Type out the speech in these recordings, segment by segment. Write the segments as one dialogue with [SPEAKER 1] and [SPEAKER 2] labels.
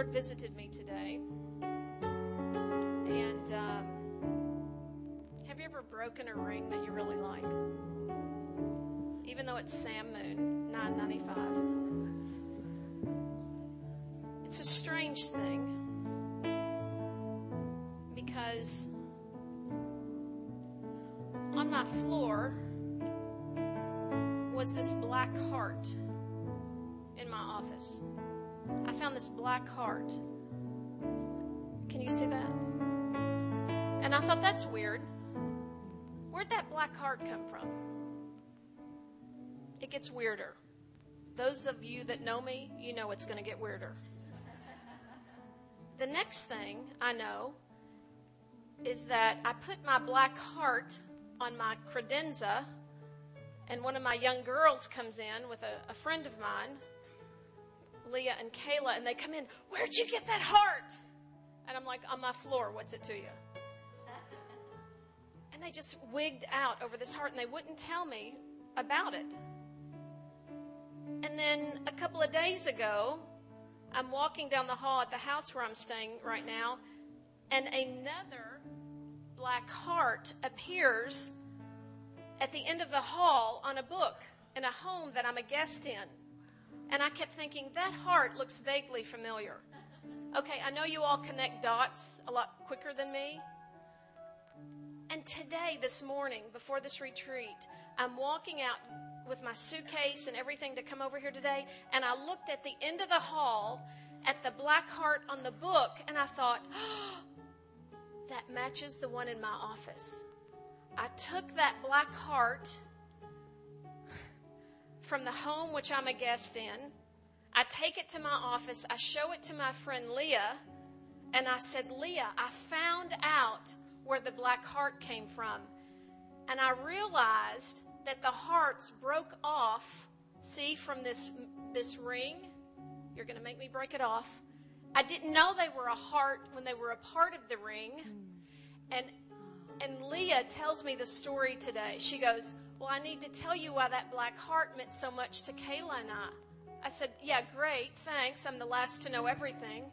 [SPEAKER 1] Lord visited me today. And um, have you ever broken a ring that you really like? Even though it's Sam Moon, 995. It's a strange thing because on my floor was this black heart in my office. Found this black heart. Can you see that? And I thought that's weird. Where'd that black heart come from? It gets weirder. Those of you that know me, you know it's going to get weirder. The next thing I know is that I put my black heart on my credenza and one of my young girls comes in with a, a friend of mine, Leah and Kayla, and they come in, Where'd you get that heart? And I'm like, On my floor. What's it to you? And they just wigged out over this heart and they wouldn't tell me about it. And then a couple of days ago, I'm walking down the hall at the house where I'm staying right now, and another black heart appears at the end of the hall on a book in a home that I'm a guest in. And I kept thinking, that heart looks vaguely familiar. Okay, I know you all connect dots a lot quicker than me. And today, this morning, before this retreat, I'm walking out with my suitcase and everything to come over here today, and I looked at the end of the hall at the black heart on the book, and I thought, oh, that matches the one in my office. I took that black heart from the home which I'm a guest in. I take it to my office. I show it to my friend Leah. And I said, Leah, I found out where the black heart came from. And I realized that the hearts broke off, see, from this, this ring. You're going to make me break it off. I didn't know they were a heart when they were a part of the ring. And and Leah tells me the story today. She goes, Well, I need to tell you why that black heart meant so much to Kayla and I. I said, Yeah, great, thanks. I'm the last to know everything.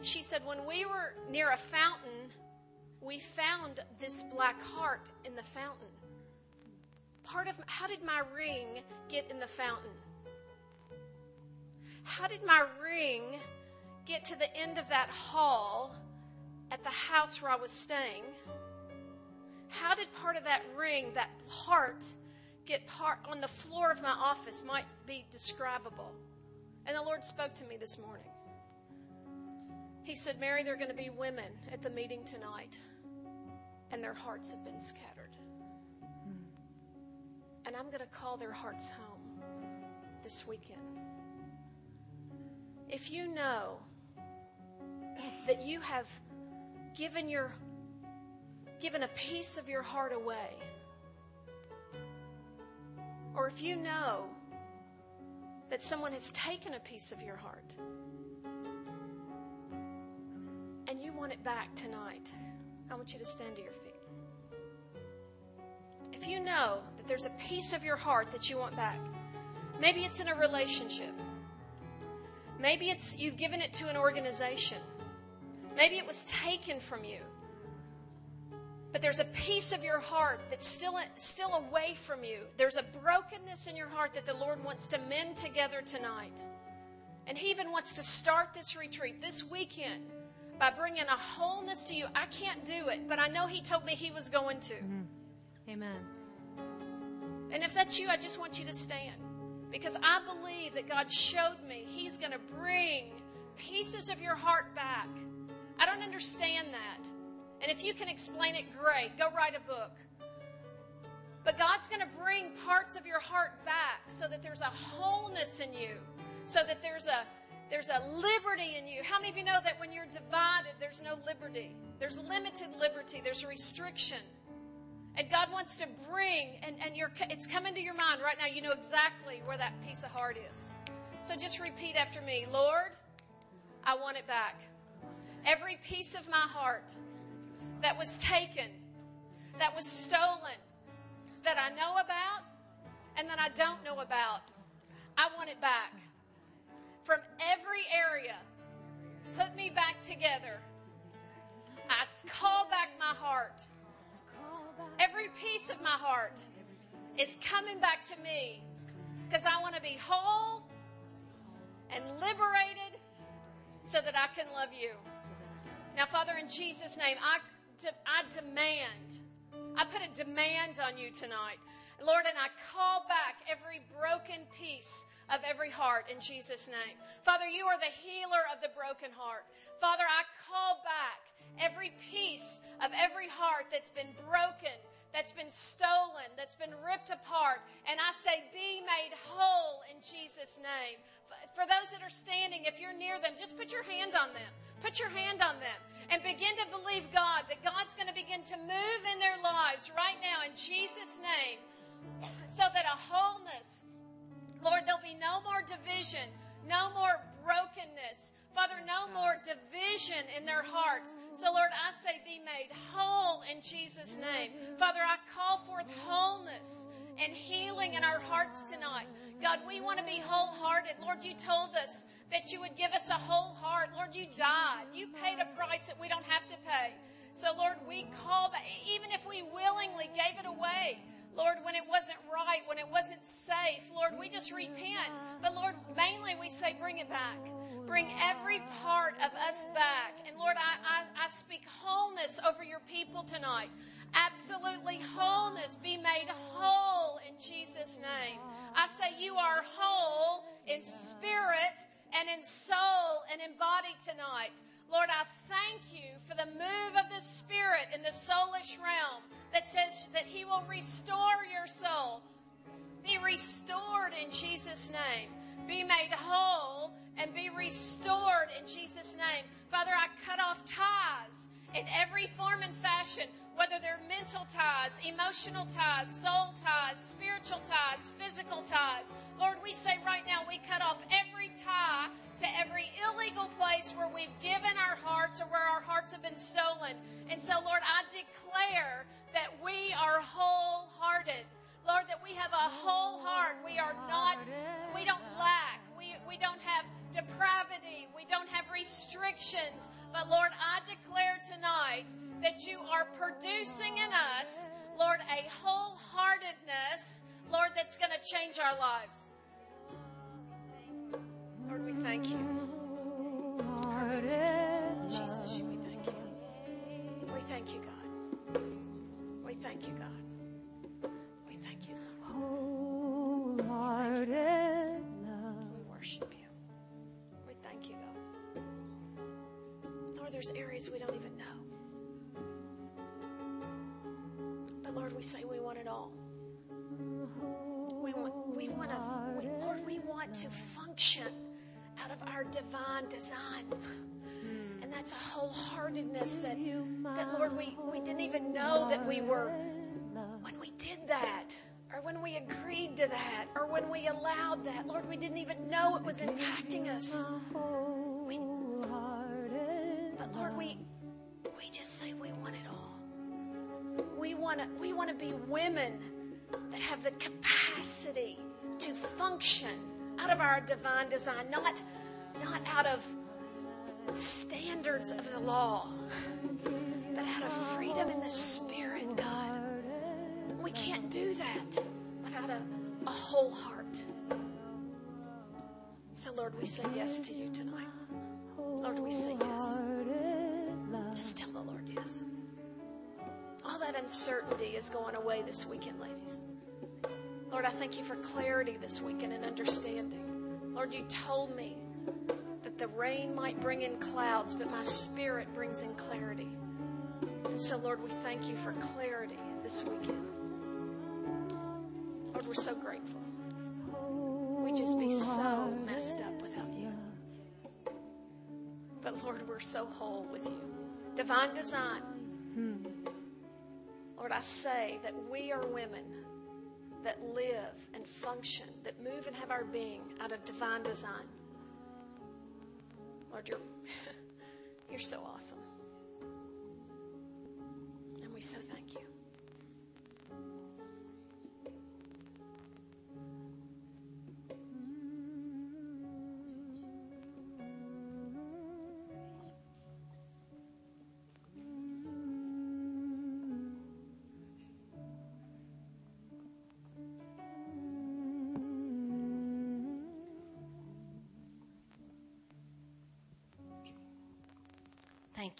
[SPEAKER 1] She said, When we were near a fountain, we found this black heart in the fountain. Part of how did my ring get in the fountain? How did my ring get to the end of that hall at the house where I was staying? How did part of that ring, that heart, get part on the floor of my office might be describable. And the Lord spoke to me this morning. He said, Mary, there are going to be women at the meeting tonight, and their hearts have been scattered. Hmm. And I'm going to call their hearts home this weekend. If you know that you have given your given a piece of your heart away, or if you know that someone has taken a piece of your heart and you want it back tonight, I want you to stand to your feet. If you know that there's a piece of your heart that you want back, maybe it's in a relationship. Maybe it's you've given it to an organization. Maybe it was taken from you. But there's a piece of your heart that's still, still away from you. There's a brokenness in your heart that the Lord wants to mend together tonight. And He even wants to start this retreat this weekend by bringing a wholeness to you. I can't do it, but I know He told me He was going to.
[SPEAKER 2] Mm-hmm. Amen.
[SPEAKER 1] And if that's you, I just want you to stand. Because I believe that God showed me He's going to bring pieces of your heart back. I don't understand that. And if you can explain it, great. Go write a book. But God's going to bring parts of your heart back so that there's a wholeness in you, so that there's a there's a liberty in you. How many of you know that when you're divided, there's no liberty? There's limited liberty. There's restriction. And God wants to bring, and, and you're, it's coming to your mind right now. You know exactly where that piece of heart is. So just repeat after me Lord, I want it back. Every piece of my heart that was taken, that was stolen, that I know about and that I don't know about. I want it back from every area Put me back together. I call back my heart. Every piece of my heart is coming back to me because I want to be whole and liberated so that I can love you. Now, Father, in Jesus' name, I, de- I demand, I put a demand on you tonight. Lord, and I call back every broken piece of every heart in Jesus' name. Father, you are the healer of the broken heart. Father, I call back every piece of every heart that's been broken, that's been stolen, that's been ripped apart. And I say, be made whole in Jesus' name. For those that are standing, if you're near them, just put your hand on them. Put your hand on them and begin to believe God that God's going to begin to move in their lives right now in Jesus' name so that a wholeness, Lord, there'll be no more division, no more brokenness. Father, no more division in their hearts. So, Lord, I say be made whole in Jesus' name. Father, I call forth wholeness and healing in our hearts tonight. God, we want to be wholehearted. Lord, you told us that you would give us a whole heart. Lord, you died. You paid a price that we don't have to pay. So, Lord, we call that, even if we willingly gave it away, Lord, when it wasn't right, when it wasn't safe, Lord, we just repent. But Lord, mainly we say, bring it back. Bring every part of us back. And Lord, I, I, I speak wholeness over your people tonight. Absolutely wholeness. Be made whole in Jesus' name. I say you are whole in spirit and in soul and in body tonight. Lord, I thank you for the move of the Spirit in the soulish realm that says that He will restore your soul. Be restored in Jesus' name. Be made whole and be restored in Jesus' name. Father, I cut off ties in every form and fashion, whether they're mental ties, emotional ties, soul ties, spiritual ties, physical ties. Lord, we say right now we cut off every tie to every illegal place where we've given our hearts or where our hearts have been stolen. And so, Lord, I declare that we are wholehearted. Lord, that we have a whole heart. We are not, we don't lack. We, we don't have depravity. We don't have restrictions. But Lord, I declare tonight that you are producing in us, Lord, a wholeheartedness, Lord, that's going to change our lives. Lord, we thank you. Lord, Jesus, we thank you. We thank you, God. We thank you, God. We thank you.
[SPEAKER 2] Wholehearted love.
[SPEAKER 1] We worship you. We thank you, God. Lord, there's areas we don't even know. Lord, we say we want it all. We want, we want to, we, Lord, we want to function out of our divine design. And that's a wholeheartedness that, that Lord, we, we didn't even know that we were when we did that, or when we agreed to that, or when we allowed that. Lord, we didn't even know it was impacting us. We, but Lord, we we just say we want it all. We want to we want to be women that have the capacity to function out of our divine design, not not out of standards of the law, but out of freedom in the spirit, God. We can't do that without a, a whole heart. So, Lord, we say yes to you tonight. Lord, we say yes. Just tell the Lord yes. All that uncertainty is going away this weekend, ladies. Lord, I thank you for clarity this weekend and understanding. Lord, you told me that the rain might bring in clouds, but my spirit brings in clarity. And so, Lord, we thank you for clarity this weekend. Lord, we're so grateful. We'd just be so messed up without you. But Lord, we're so whole with you. Divine design. Lord, I say that we are women that live and function, that move and have our being out of divine design. Lord, you're, you're so awesome. And we so thank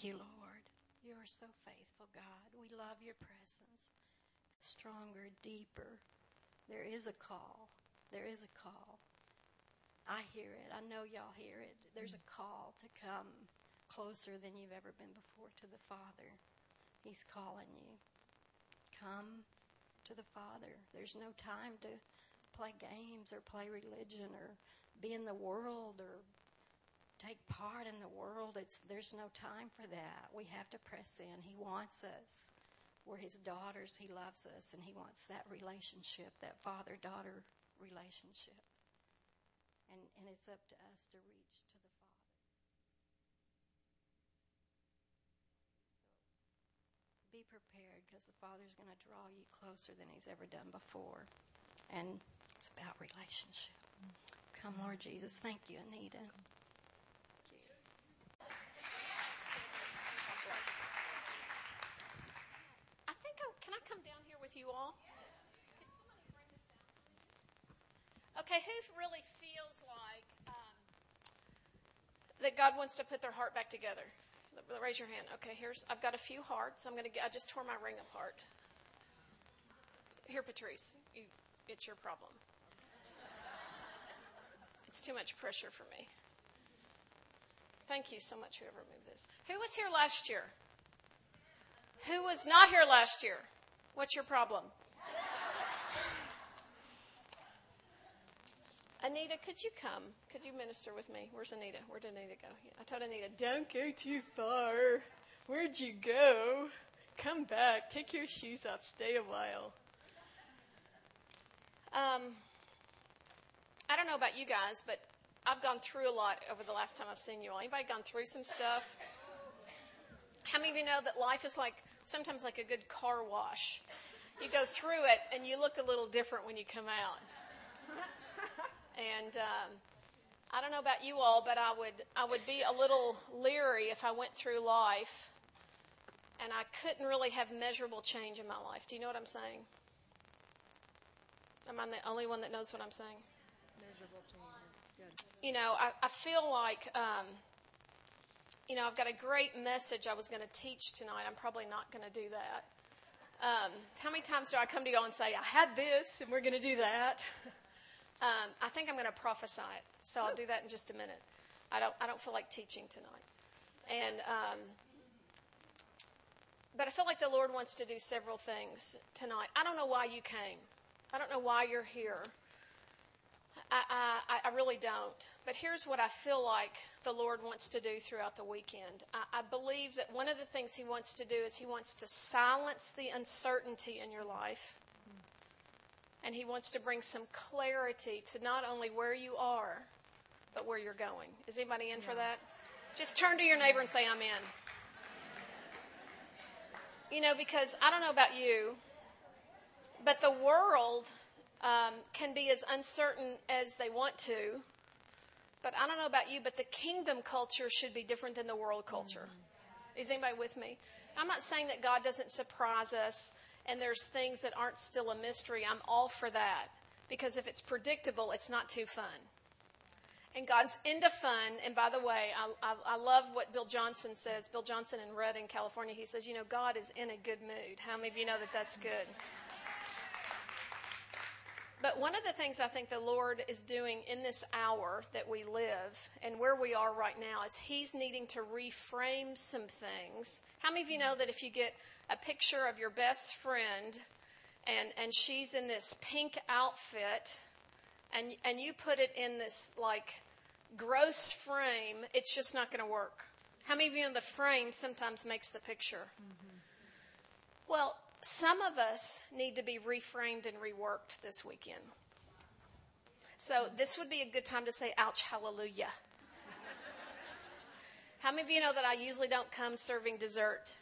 [SPEAKER 1] you.
[SPEAKER 3] Lord. You are so faithful, God. We love your presence. Stronger, deeper. There is a call. There is a call. I hear it. I know y'all hear it. There's a call to come closer than you've ever been before to the Father. He's calling you. Come to the Father. There's no time to play games or play religion or be in the world or take part in the world. It's there's no time for that. We have to press in. He wants us. We're his daughters. He loves us and he wants that relationship, that father-daughter relationship. And and it's up to us to reach to the Father. So be prepared because the Father's going to draw you closer than he's ever done before. And it's about relationship. Come, Lord Jesus. Thank you, Anita.
[SPEAKER 1] I think I, can I come down here you all? Okay, who really feels like um, that God wants to put their heart back together? Raise your hand. Okay, here's I've got a few hearts. I'm gonna. Get, I just tore my ring apart. Here, Patrice, you, it's your problem. It's too much pressure for me. Thank you so much, whoever moved this. Who was here last year? Who was not here last year? What's your problem? Anita, could you come? Could you minister with me? Where's Anita? Where did Anita go? I told Anita, don't go too far. Where'd you go? Come back. Take your shoes off. Stay a while. Um, I don't know about you guys, but I've gone through a lot over the last time I've seen you all. Anybody gone through some stuff? How many of you know that life is like sometimes like a good car wash? You go through it and you look a little different when you come out. And um, I don't know about you all, but I would I would be a little leery if I went through life and I couldn't really have measurable change in my life. Do you know what I'm saying? Am I the only one that knows what I'm saying?
[SPEAKER 2] Measurable change.
[SPEAKER 1] You know, I, I feel like, um, you know, I've got a great message I was going to teach tonight. I'm probably not going to do that. Um, how many times do I come to you all and say, I had this and we're going to do that? Um, I think I'm going to prophesy it. So I'll do that in just a minute. I don't, I don't feel like teaching tonight. And, um, but I feel like the Lord wants to do several things tonight. I don't know why you came. I don't know why you're here. I, I, I really don't. But here's what I feel like the Lord wants to do throughout the weekend. I, I believe that one of the things He wants to do is He wants to silence the uncertainty in your life. And He wants to bring some clarity to not only where you are, but where you're going. Is anybody in for that? Just turn to your neighbor and say, I'm in. You know, because I don't know about you, but the world um, can be as uncertain as they want to. But I don't know about you, but the kingdom culture should be different than the world culture. Is anybody with me? I'm not saying that God doesn't surprise us and there's things that aren't still a mystery. I'm all for that. Because if it's predictable, it's not too fun. And God's into fun. And by the way, I, I, I love what Bill Johnson says. Bill Johnson in Redding, California, he says, you know, God is in a good mood. How many of you know that that's good? But one of the things I think the Lord is doing in this hour that we live and where we are right now is He's needing to reframe some things. How many of you know that if you get a picture of your best friend and, and she's in this pink outfit and, and you put it in this like gross frame, it's just not going to work? How many of you know the frame sometimes makes the picture? Mm-hmm. Well, some of us need to be reframed and reworked this weekend. So this would be a good time to say, ouch, hallelujah. How many of you know that I usually don't come serving dessert?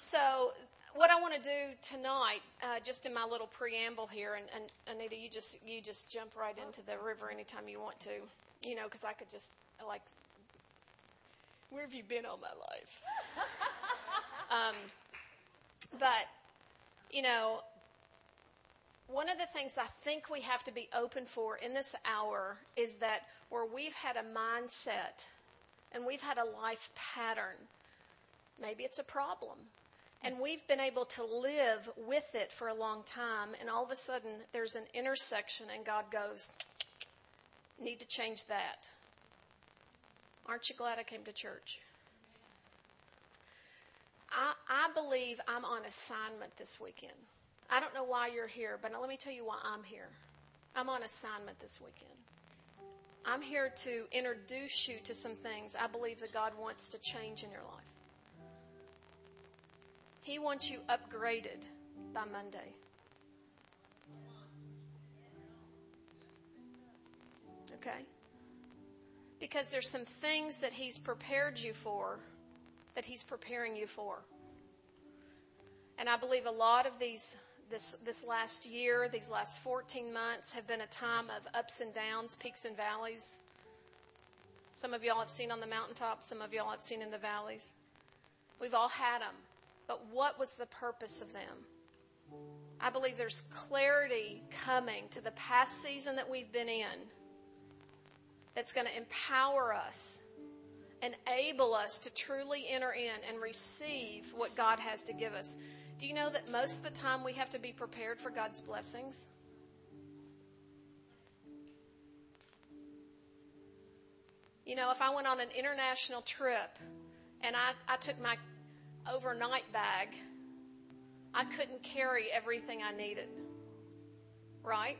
[SPEAKER 1] so what I want to do tonight, uh, just in my little preamble here, and, and Anita, you just you just jump right into the river anytime you want to, you know, because I could just like, where have you been all my life? um, but, you know, one of the things I think we have to be open for in this hour is that where we've had a mindset and we've had a life pattern. Maybe it's a problem. And we've been able to live with it for a long time, and all of a sudden there's an intersection, and God goes, Need to change that. Aren't you glad I came to church? I, I believe I'm on assignment this weekend. I don't know why you're here, but let me tell you why I'm here. I'm on assignment this weekend. I'm here to introduce you to some things I believe that God wants to change in your life. He wants you upgraded by Monday. Okay? Because there's some things that He's prepared you for that He's preparing you for. And I believe a lot of these this this last year, these last 14 months have been a time of ups and downs, peaks and valleys. Some of y'all have seen on the mountaintop, some of y'all have seen in the valleys. We've all had them. But what was the purpose of them? I believe there's clarity coming to the past season that we've been in that's going to empower us, enable us to truly enter in and receive what God has to give us. Do you know that most of the time we have to be prepared for God's blessings? You know, if I went on an international trip and I, I took my overnight bag, I couldn't carry everything I needed. Right?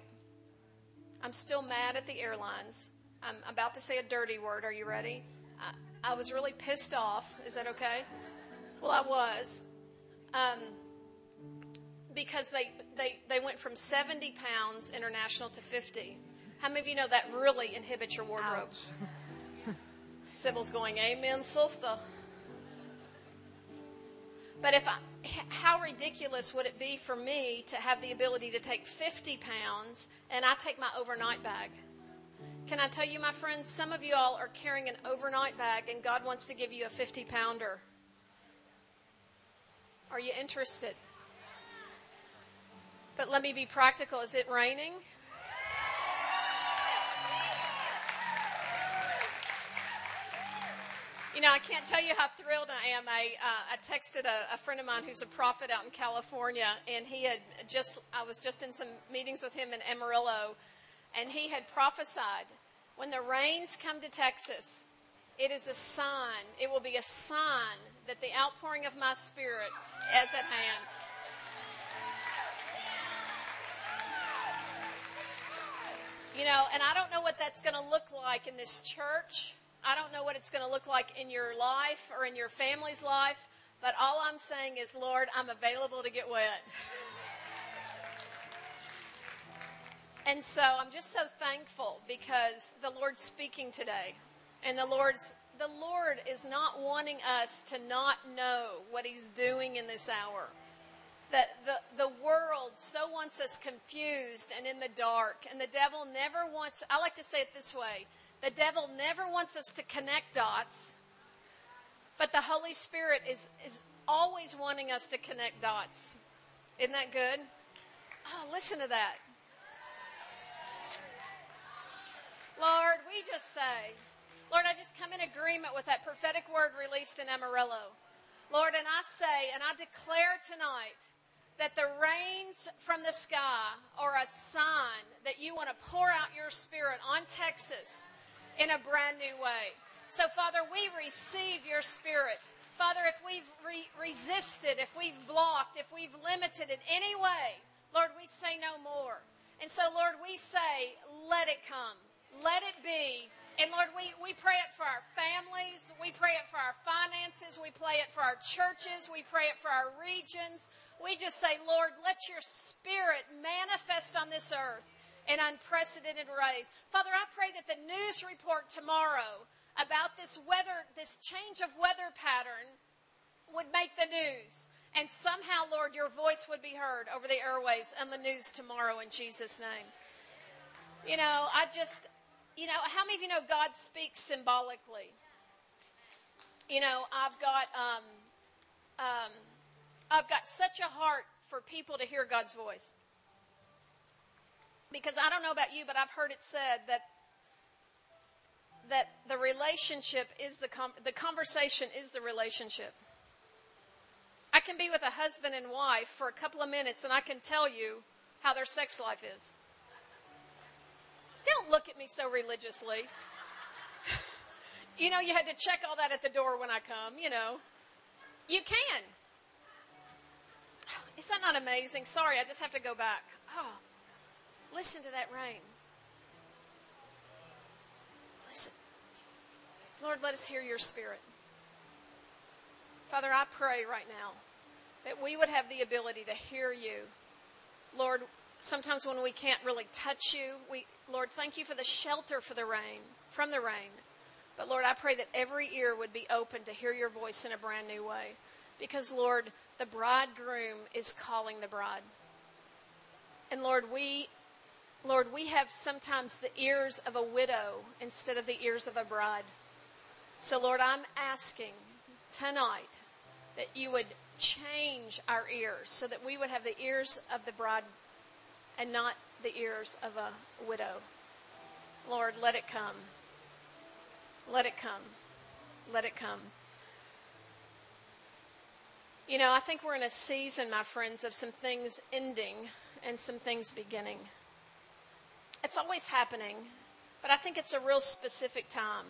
[SPEAKER 1] I'm still mad at the airlines. I'm about to say a dirty word. Are you ready? I, I was really pissed off. Is that okay? Well, I was. Um, because they, they, they went from 70 pounds international to 50. How many of you know that really inhibits your wardrobe? Sybil's going, Amen, sister. But if I, how ridiculous would it be for me to have the ability to take 50 pounds and I take my overnight bag? Can I tell you, my friends, some of you all are carrying an overnight bag and God wants to give you a 50 pounder. Are you interested? But let me be practical. Is it raining? You know, I can't tell you how thrilled I am. I, uh, I texted a, a, friend of mine who's a prophet out in California, and he had just, I was just in some meetings with him in Amarillo, and he had prophesied when the rains come to Texas, it is a sign, it will be a sign that the outpouring of my spirit is at hand. You know, and I don't know what that's going to look like in this church. I don't know what it's going to look like in your life or in your family's life. But all I'm saying is, Lord, I'm available to get wet. and so I'm just so thankful because the Lord's speaking today. And the Lord's the Lord is not wanting us to not know what He's doing in this hour that the, the world so wants us confused and in the dark. And the devil never wants, I like to say it this way the devil never wants us to connect dots, but the Holy Spirit is, is always wanting us to connect dots. Isn't that good? Oh, listen to that. Lord, we just say, Lord, I just come in agreement with that prophetic word released in Amarillo. Lord, and I say, and I declare tonight that the rains from the sky are a sign that you want to pour out your spirit on Texas in a brand new way. So, Father, we receive your spirit. Father, if we've re- resisted, if we've blocked, if we've limited in any way, Lord, we say no more. And so, Lord, we say, let it come. Let it be and Lord, we, we pray it for our families. We pray it for our finances. We pray it for our churches. We pray it for our regions. We just say, Lord, let your spirit manifest on this earth in unprecedented ways. Father, I pray that the news report tomorrow about this weather, this change of weather pattern would make the news. And somehow, Lord, your voice would be heard over the airwaves and the news tomorrow in Jesus' name. You know, I just, you know, how many of you know God speaks symbolically? You know, I've got um, um, I've got such a heart for people to hear God's voice. Because I don't know about you, but I've heard it said that that the relationship is the com- the conversation is the relationship. I can be with a husband and wife for a couple of minutes and I can tell you how their sex life is. Don't look at me so religiously. you know, you had to check all that at the door when I come, you know. You can. Is that not amazing? Sorry, I just have to go back. Oh, listen to that rain. Listen. Lord, let us hear your spirit. Father, I pray right now that we would have the ability to hear you. Lord, sometimes when we can't really touch you, we Lord, thank you for the shelter for the rain, from the rain. But Lord, I pray that every ear would be open to hear your voice in a brand new way. Because Lord, the bridegroom is calling the bride. And Lord, we Lord, we have sometimes the ears of a widow instead of the ears of a bride. So Lord, I'm asking tonight that you would change our ears so that we would have the ears of the bride and not the ears of a widow. Lord, let it come. Let it come. Let it come. You know, I think we're in a season, my friends, of some things ending and some things beginning. It's always happening, but I think it's a real specific time.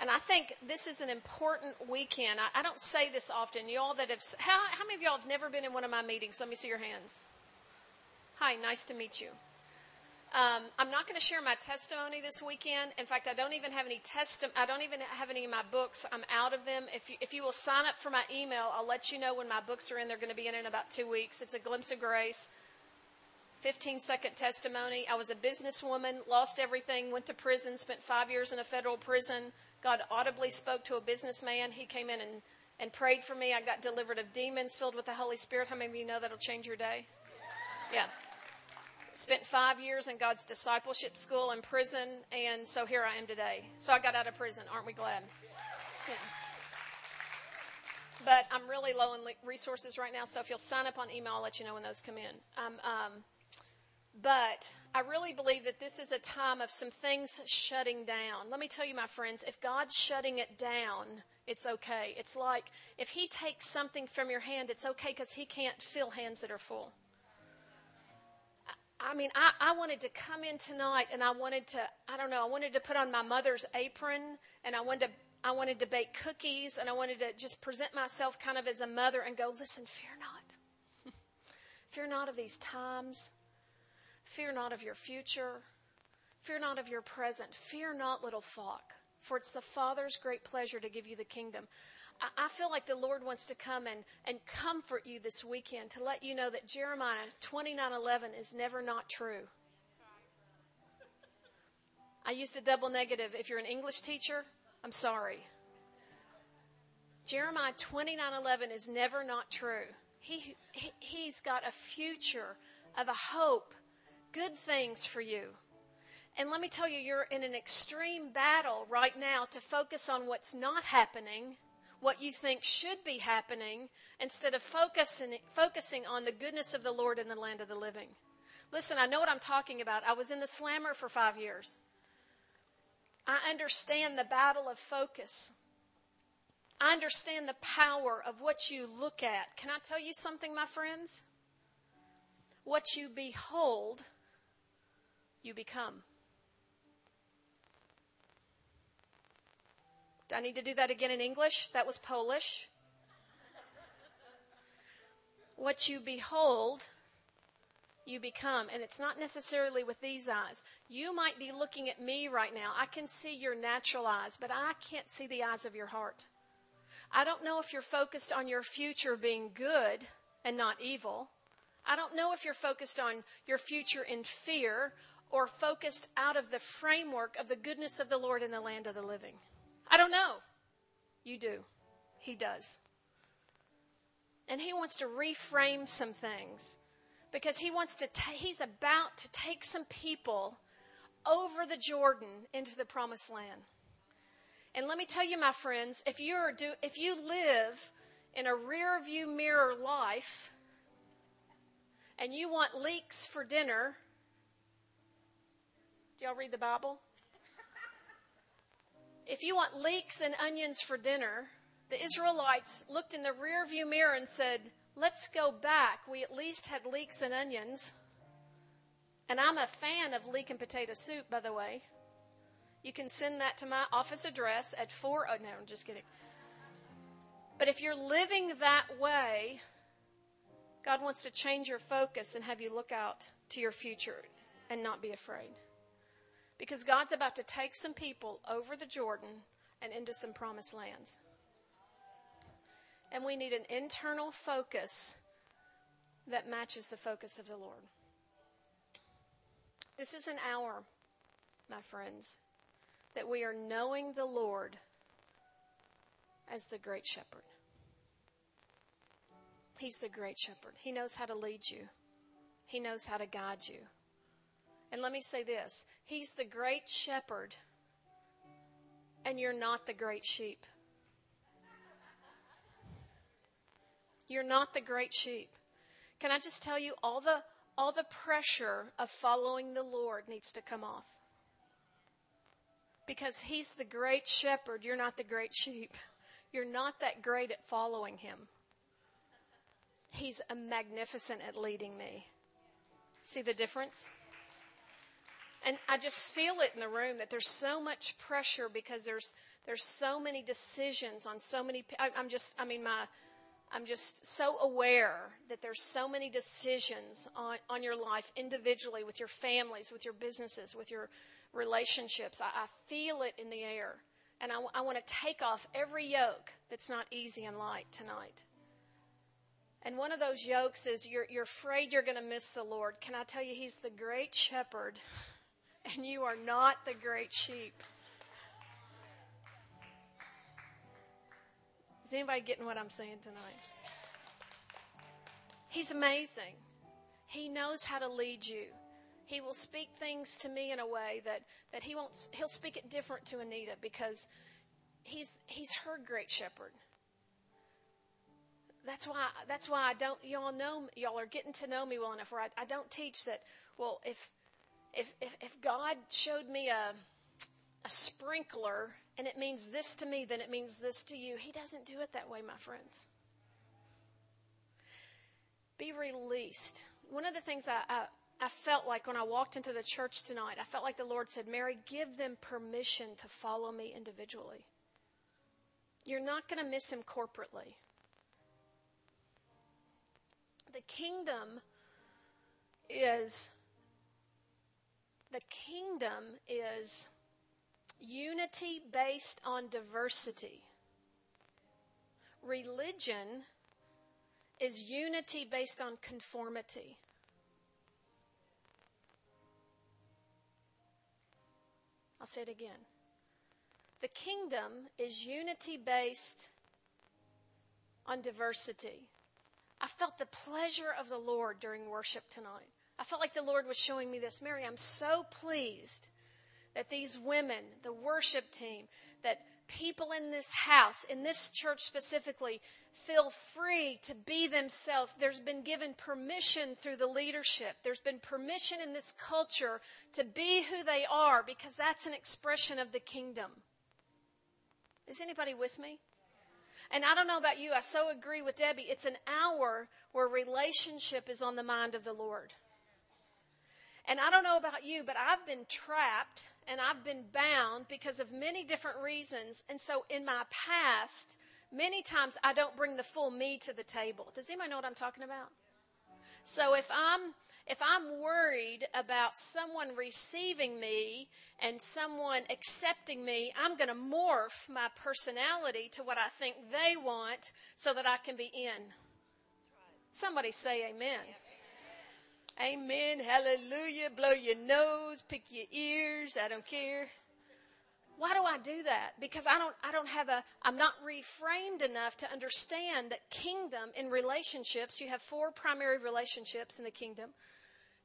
[SPEAKER 1] And I think this is an important weekend. I, I don't say this often. Y'all that have, how, how many of y'all have never been in one of my meetings? Let me see your hands. Hi, nice to meet you. Um, I'm not going to share my testimony this weekend. In fact, I don't even have any testi- I don't even have any of my books. I'm out of them. If you, if you will sign up for my email, I'll let you know when my books are in. They're going to be in in about two weeks. It's a glimpse of grace. 15 second testimony. I was a businesswoman, lost everything, went to prison, spent five years in a federal prison. God audibly spoke to a businessman. He came in and, and prayed for me. I got delivered of demons filled with the Holy Spirit. How many of you know that'll change your day? Yeah. Spent five years in God's discipleship school in prison, and so here I am today. So I got out of prison. Aren't we glad? Yeah. But I'm really low in resources right now, so if you'll sign up on email, I'll let you know when those come in. Um, um, but I really believe that this is a time of some things shutting down. Let me tell you, my friends, if God's shutting it down, it's okay. It's like if He takes something from your hand, it's okay because He can't fill hands that are full. I mean, I, I wanted to come in tonight and I wanted to, I don't know, I wanted to put on my mother's apron and I wanted to, I wanted to bake cookies and I wanted to just present myself kind of as a mother and go, listen, fear not. fear not of these times. Fear not of your future. Fear not of your present. Fear not, little flock, for it's the Father's great pleasure to give you the kingdom. I feel like the Lord wants to come and, and comfort you this weekend to let you know that Jeremiah 29:11 is never not true. I used a double negative. If you're an English teacher, I'm sorry. Jeremiah 29:11 is never not true. He, he he's got a future of a hope, good things for you. And let me tell you, you're in an extreme battle right now to focus on what's not happening what you think should be happening instead of focusing, focusing on the goodness of the Lord in the land of the living. Listen, I know what I'm talking about. I was in the slammer for five years. I understand the battle of focus. I understand the power of what you look at. Can I tell you something, my friends? What you behold, you become. I need to do that again in English? That was Polish. What you behold, you become. And it's not necessarily with these eyes. You might be looking at me right now. I can see your natural eyes, but I can't see the eyes of your heart. I don't know if you're focused on your future being good and not evil. I don't know if you're focused on your future in fear or focused out of the framework of the goodness of the Lord in the land of the living. I don't know. You do. He does. And he wants to reframe some things because he wants to ta- he's about to take some people over the Jordan into the promised land. And let me tell you my friends, if you're do if you live in a rear view mirror life and you want leeks for dinner, do y'all read the Bible? If you want leeks and onions for dinner, the Israelites looked in the rearview mirror and said, Let's go back. We at least had leeks and onions. And I'm a fan of leek and potato soup, by the way. You can send that to my office address at four. Oh, no, I'm just kidding. But if you're living that way, God wants to change your focus and have you look out to your future and not be afraid. Because God's about to take some people over the Jordan and into some promised lands. And we need an internal focus that matches the focus of the Lord. This is an hour, my friends, that we are knowing the Lord as the great shepherd. He's the great shepherd. He knows how to lead you. He knows how to guide you. And let me say this He's the great shepherd, and you're not the great sheep. You're not the great sheep. Can I just tell you all the all the pressure of following the Lord needs to come off. Because he's the great shepherd, you're not the great sheep. You're not that great at following him. He's magnificent at leading me. See the difference? And I just feel it in the room that there's so much pressure because there's there's so many decisions on so many I, I'm just I mean my I'm just so aware that there's so many decisions on, on your life individually with your families, with your businesses, with your relationships. I, I feel it in the air. And I, I want to take off every yoke that's not easy and light tonight. And one of those yokes is you're, you're afraid you're going to miss the Lord. Can I tell you, He's the great shepherd, and you are not the great sheep. Is anybody getting what I'm saying tonight? He's amazing. He knows how to lead you. He will speak things to me in a way that, that he won't he'll speak it different to Anita because he's he's her great shepherd. That's why that's why I don't y'all know y'all are getting to know me well enough where I, I don't teach that well if if if, if God showed me a a sprinkler and it means this to me, then it means this to you. He doesn't do it that way, my friends. Be released. One of the things I, I, I felt like when I walked into the church tonight, I felt like the Lord said, Mary, give them permission to follow me individually. You're not going to miss him corporately. The kingdom is the kingdom is unity based on diversity. Religion is unity based on conformity. I'll say it again. The kingdom is unity based on diversity. I felt the pleasure of the Lord during worship tonight. I felt like the Lord was showing me this. Mary, I'm so pleased that these women, the worship team, that people in this house, in this church specifically, feel free to be themselves. There's been given permission through the leadership. There's been permission in this culture to be who they are because that's an expression of the kingdom. Is anybody with me? And I don't know about you, I so agree with Debbie. It's an hour where relationship is on the mind of the Lord. And I don't know about you, but I've been trapped and I've been bound because of many different reasons. And so in my past, many times I don't bring the full me to the table. Does anybody know what I'm talking about? So if I'm if I'm worried about someone receiving me and someone accepting me, I'm going to morph my personality to what I think they want so that I can be in. Somebody say amen. Amen. Hallelujah. Blow your nose, pick your ears. I don't care. Why do I do that? Because I don't, I don't have a, I'm not reframed enough to understand that kingdom in relationships, you have four primary relationships in the kingdom,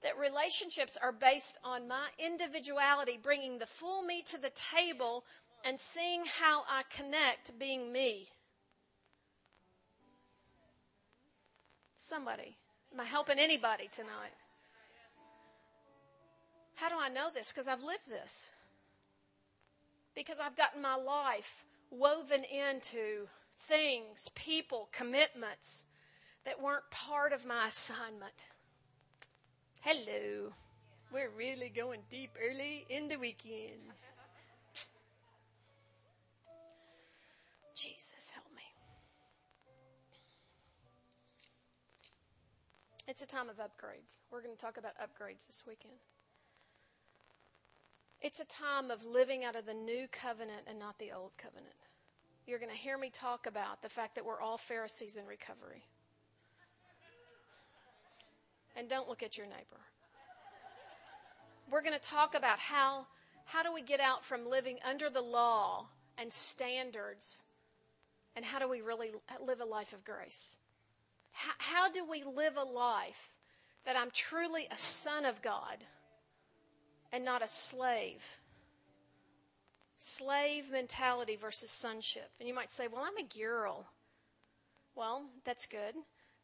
[SPEAKER 1] that relationships are based on my individuality, bringing the full me to the table and seeing how I connect being me. Somebody. Am I helping anybody tonight? How do I know this? Because I've lived this. because I've gotten my life woven into things, people, commitments that weren't part of my assignment. Hello. We're really going deep early in the weekend. Jesus, help me. It's a time of upgrades. We're going to talk about upgrades this weekend. It's a time of living out of the new covenant and not the old covenant. You're going to hear me talk about the fact that we're all Pharisees in recovery. And don't look at your neighbor. We're going to talk about how how do we get out from living under the law and standards and how do we really live a life of grace? How, how do we live a life that I'm truly a son of God and not a slave? Slave mentality versus sonship. And you might say, well, I'm a girl. Well, that's good.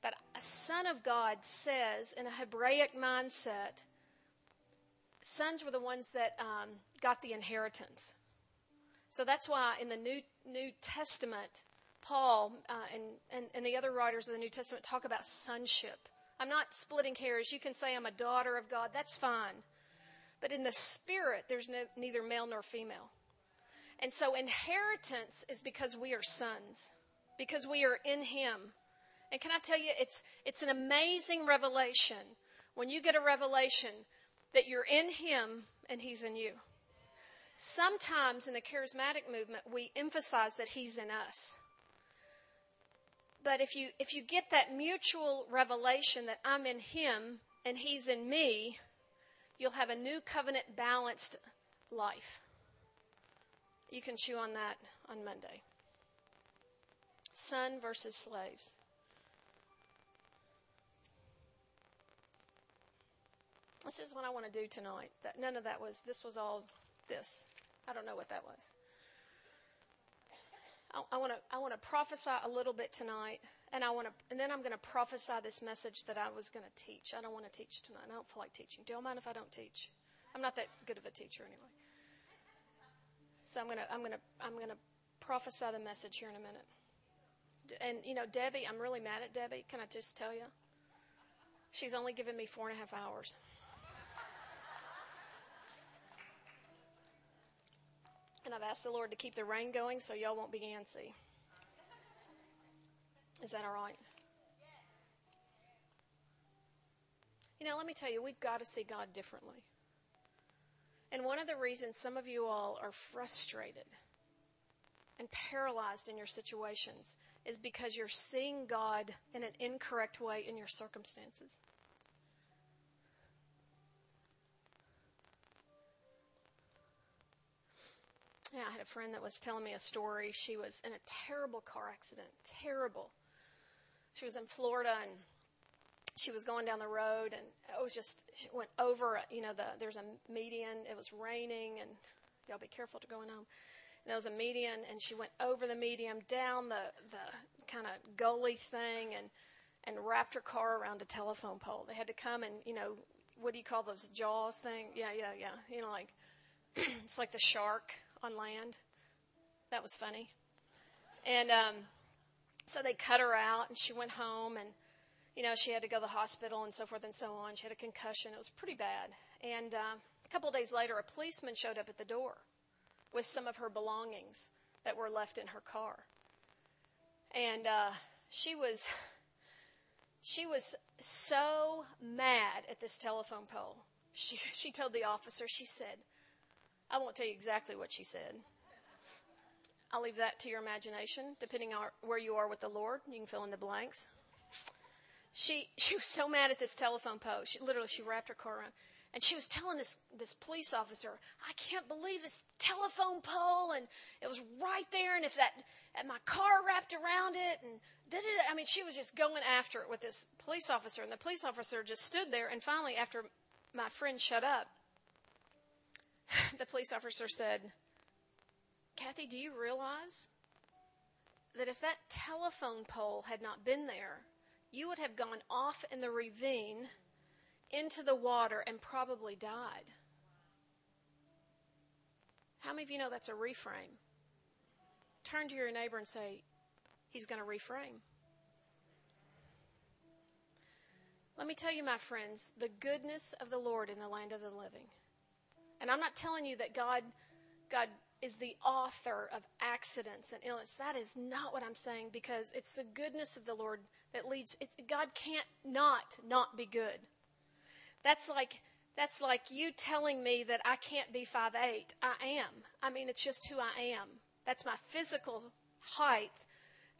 [SPEAKER 1] But a son of God says, in a Hebraic mindset, sons were the ones that um, got the inheritance. So that's why in the New, New Testament, Paul uh, and, and, and the other writers of the New Testament talk about sonship. I'm not splitting hairs. You can say I'm a daughter of God. That's fine. But in the spirit, there's no, neither male nor female. And so inheritance is because we are sons, because we are in Him. And can I tell you, it's, it's an amazing revelation when you get a revelation that you're in Him and He's in you. Sometimes in the charismatic movement, we emphasize that He's in us. But if you, if you get that mutual revelation that I'm in Him and He's in me, you'll have a new covenant balanced life. You can chew on that on Monday. Son versus slaves. This is what I want to do tonight. That none of that was. This was all this. I don't know what that was. I, want to. I want to prophesy a little bit tonight, and I want to. And then I'm going to prophesy this message that I was going to teach. I don't want to teach tonight. I don't feel like teaching. Do y'all mind if I don't teach? I'm not that good of a teacher anyway. So I'm gonna. I'm gonna. I'm gonna prophesy the message here in a minute. And you know, Debbie, I'm really mad at Debbie. Can I just tell you? She's only given me four and a half hours. And I've asked the Lord to keep the rain going so y'all won't be antsy. Is that all right? You know, let me tell you, we've got to see God differently. And one of the reasons some of you all are frustrated and paralyzed in your situations is because you're seeing God in an incorrect way in your circumstances. Yeah, I had a friend that was telling me a story. She was in a terrible car accident. Terrible. She was in Florida and she was going down the road and it was just she went over you know the there's a median it was raining and y'all be careful to going home and there was a median and she went over the median down the the kind of gully thing and and wrapped her car around a telephone pole they had to come and you know what do you call those jaws thing yeah yeah yeah you know like it's like the shark on land. That was funny. And um, so they cut her out, and she went home, and you know she had to go to the hospital and so forth and so on. She had a concussion. It was pretty bad. And uh, a couple of days later, a policeman showed up at the door with some of her belongings that were left in her car. And uh, she was she was so mad at this telephone pole. She she told the officer. She said, I won't tell you exactly what she said. I'll leave that to your imagination, depending on where you are with the Lord. You can fill in the blanks. She she was so mad at this telephone post. She literally she wrapped her car around, and she was telling this this police officer, "I can't believe this telephone pole, and it was right there, and if that and my car wrapped around it, and did it." I mean, she was just going after it with this police officer, and the police officer just stood there, and finally, after my friend shut up, the police officer said, Kathy, do you realize that if that telephone pole had not been there, you would have gone off in the ravine into the water and probably died? How many of you know that's a reframe? Turn to your neighbor and say, He's going to reframe. Let me tell you, my friends, the goodness of the Lord in the land of the living. And I'm not telling you that God, God is the author of accidents and illness. That is not what I'm saying because it's the goodness of the Lord that leads. It, God can't not not be good. That's like that's like you telling me that I can't be five eight. I am. I mean, it's just who I am. That's my physical height.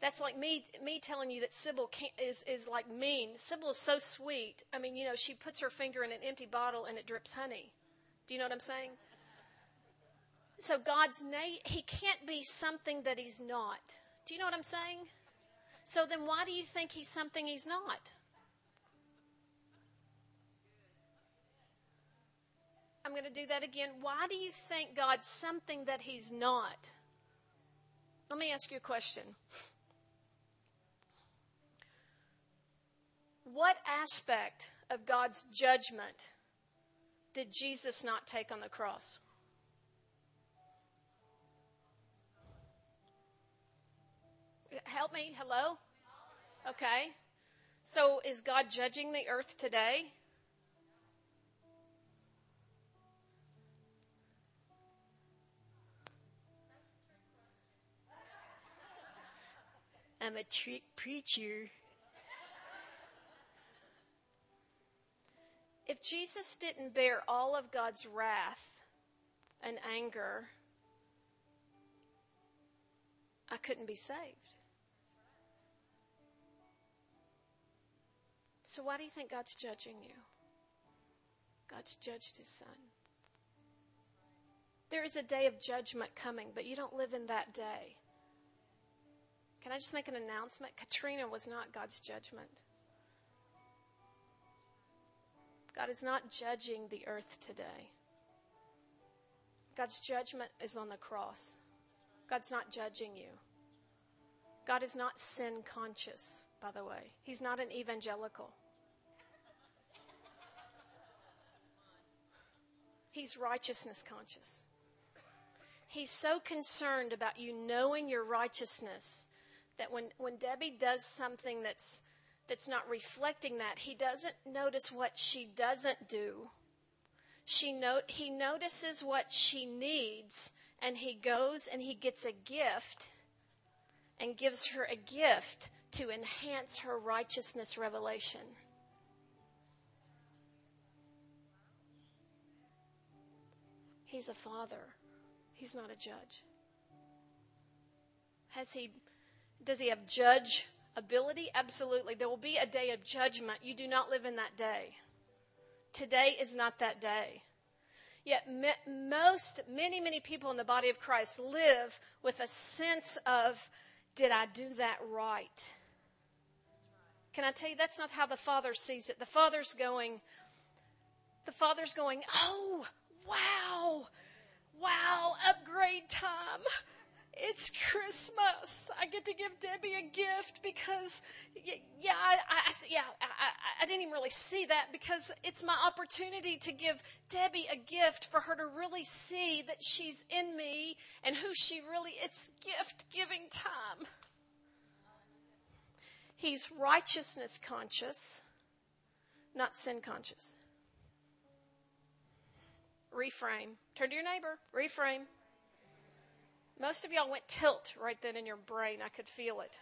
[SPEAKER 1] That's like me me telling you that Sybil is is like mean. Sybil is so sweet. I mean, you know, she puts her finger in an empty bottle and it drips honey. Do you know what I'm saying? So God's name, He can't be something that He's not. Do you know what I'm saying? So then why do you think He's something He's not? I'm going to do that again. Why do you think God's something that He's not? Let me ask you a question. What aspect of God's judgment did Jesus not take on the cross? Help me. Hello? Okay. So is God judging the earth today? I'm a trick preacher. If Jesus didn't bear all of God's wrath and anger, I couldn't be saved. So, why do you think God's judging you? God's judged his son. There is a day of judgment coming, but you don't live in that day. Can I just make an announcement? Katrina was not God's judgment. God is not judging the earth today. God's judgment is on the cross. God's not judging you. God is not sin conscious, by the way. He's not an evangelical. He's righteousness conscious. He's so concerned about you knowing your righteousness that when, when Debbie does something that's, that's not reflecting that, he doesn't notice what she doesn't do. She note, he notices what she needs and he goes and he gets a gift and gives her a gift to enhance her righteousness revelation. He's a father. He's not a judge. Has he does he have judge ability? Absolutely. There will be a day of judgment. You do not live in that day. Today is not that day. Yet most, many, many people in the body of Christ live with a sense of, did I do that right? Can I tell you, that's not how the Father sees it. The Father's going, the Father's going, oh, wow, wow, upgrade time it's Christmas. I get to give Debbie a gift because, yeah, I, I yeah, I, I, didn't even really see that because it's my opportunity to give Debbie a gift for her to really see that she's in me and who she really. It's gift giving time. He's righteousness conscious, not sin conscious. Reframe. Turn to your neighbor. Reframe. Most of y'all went tilt right then in your brain. I could feel it.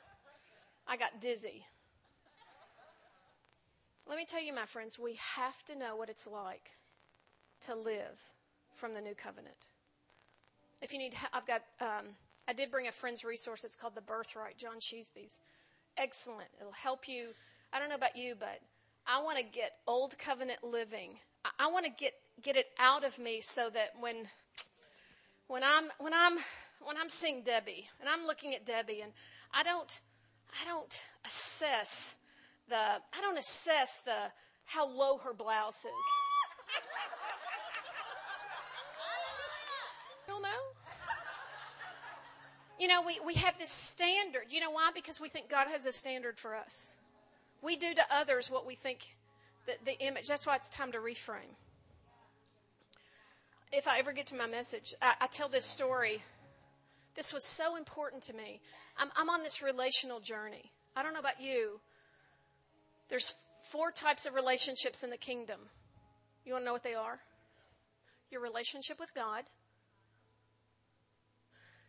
[SPEAKER 1] I got dizzy. Let me tell you, my friends, we have to know what it's like to live from the new covenant. If you need, I've got, um, I did bring a friend's resource. It's called The Birthright, John Sheasby's. Excellent. It'll help you. I don't know about you, but I want to get old covenant living. I, want to get, get it out of me so that when, when I'm, when I'm when I'm seeing Debbie and I'm looking at Debbie and I don't I don't assess the I don't assess the how low her blouse is. you know? You know, we, we have this standard. You know why? Because we think God has a standard for us. We do to others what we think that the image. That's why it's time to reframe. if I ever get to my message, I, I tell this story. This was so important to me. I'm, I'm on this relational journey. I don't know about you. There's four types of relationships in the kingdom. You want to know what they are? Your relationship with God,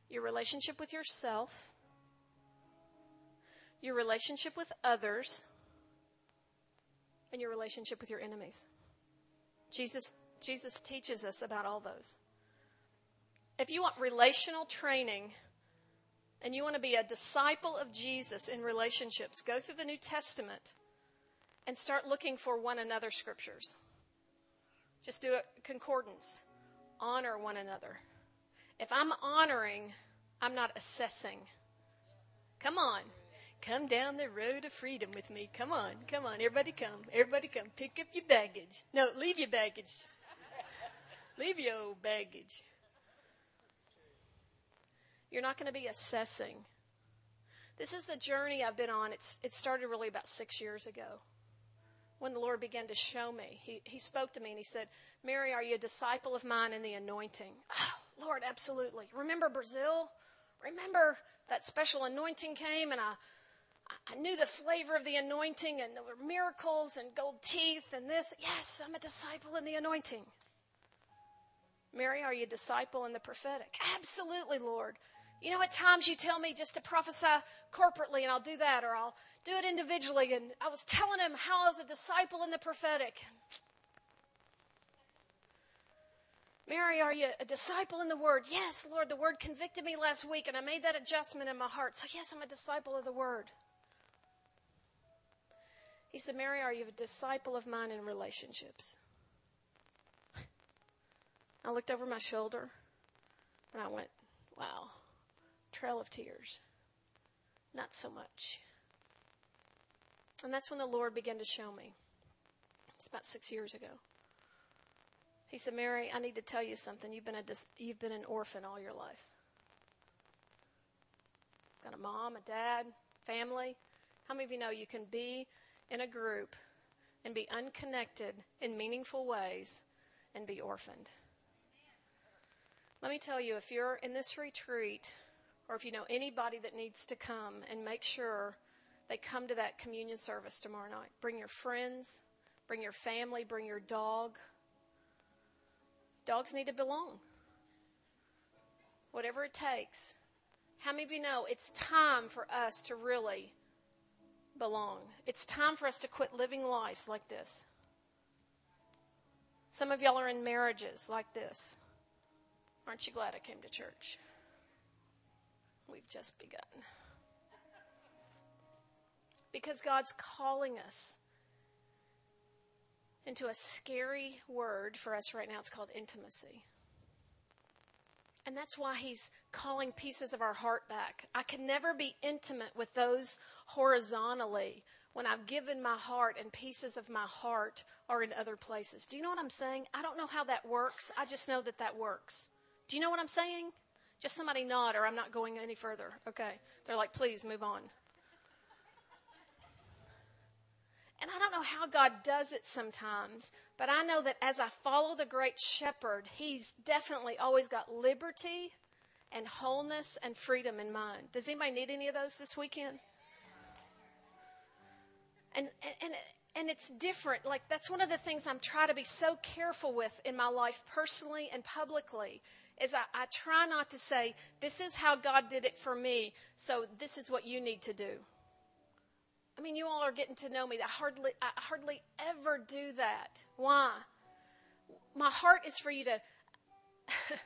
[SPEAKER 1] your relationship with yourself, your relationship with others, and your relationship with your enemies. Jesus, Jesus teaches us about all those. If you want relational training and you want to be a disciple of Jesus in relationships, go through the New Testament and start looking for one another scriptures. Just do a concordance. Honor one another. If I'm honoring, I'm not assessing. Come on. Come down the road of freedom with me. Come on. Come on. Everybody come. Everybody come. Pick up your baggage. No, leave your baggage. leave your old baggage. You're not going to be assessing. This is the journey I've been on. It's, it started really about six years ago when the Lord began to show me. He, he spoke to me and he said, Mary, are you a disciple of mine in the anointing? Oh, Lord, absolutely. Remember Brazil? Remember that special anointing came and I, I knew the flavor of the anointing and there were miracles and gold teeth and this. Yes, I'm a disciple in the anointing. Mary, are you a disciple in the prophetic? Absolutely, Lord. You know, at times you tell me just to prophesy corporately, and I'll do that, or I'll do it individually. And I was telling him how I was a disciple in the prophetic. Mary, are you a disciple in the Word? Yes, Lord, the Word convicted me last week, and I made that adjustment in my heart. So, yes, I'm a disciple of the Word. He said, Mary, are you a disciple of mine in relationships? I looked over my shoulder and I went, wow trail of tears. Not so much. And that's when the Lord began to show me. It's about six years ago. He said, Mary, I need to tell you something. You've been, a, you've been an orphan all your life. Got a mom, a dad, family. How many of you know you can be in a group and be unconnected in meaningful ways and be orphaned? Let me tell you, if you're in this retreat or if you know anybody that needs to come and make sure they come to that communion service tomorrow night. Bring your friends, bring your family, bring your dog. Dogs need to belong. Whatever it takes. How many of you know it's time for us to really belong? It's time for us to quit living lives like this. Some of y'all are in marriages like this. Aren't you glad I came to church? We've just begun. Because God's calling us into a scary word for us right now. It's called intimacy. And that's why he's calling pieces of our heart back. I can never be intimate with those horizontally when I've given my heart and pieces of my heart are in other places. Do you know what I'm saying? I don't know how that works. I just know that that works. Do you know what I'm saying? Just somebody nod, or I'm not going any further. Okay. They're like, please move on. And I don't know how God does it sometimes, but I know that as I follow the great shepherd, he's definitely always got liberty and wholeness and freedom in mind. Does anybody need any of those this weekend? And, and, and it's different. Like, that's one of the things I'm trying to be so careful with in my life, personally and publicly, is I, I try not to say, this is how God did it for me, so this is what you need to do. I mean, you all are getting to know me. I hardly, I hardly ever do that. Why? My heart is for you to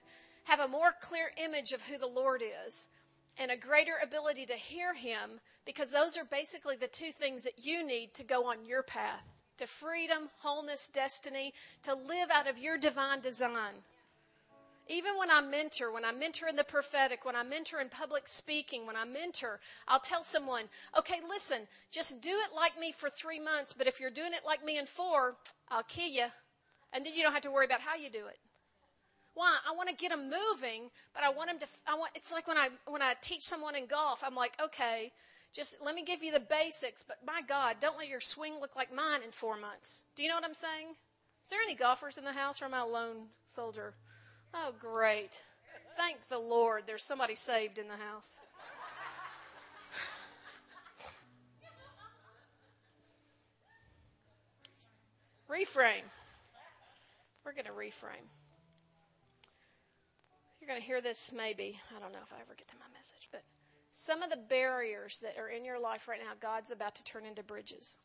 [SPEAKER 1] have a more clear image of who the Lord is and a greater ability to hear Him because those are basically the two things that you need to go on your path to freedom, wholeness, destiny, to live out of your divine design. Even when I mentor, when I mentor in the prophetic, when I mentor in public speaking, when I mentor, I'll tell someone, okay, listen, just do it like me for three months, but if you're doing it like me in four, I'll kill you. And then you don't have to worry about how you do it. Why? I want to get them moving, but I want them to, I want, it's like when I, when I teach someone in golf, I'm like, okay, just let me give you the basics, but my God, don't let your swing look like mine in four months. Do you know what I'm saying? Is there any golfers in the house or am I a lone soldier? Oh, great. Thank the Lord there's somebody saved in the house. reframe. We're going to reframe. You're going to hear this maybe. I don't know if I ever get to my message, but some of the barriers that are in your life right now, God's about to turn into bridges.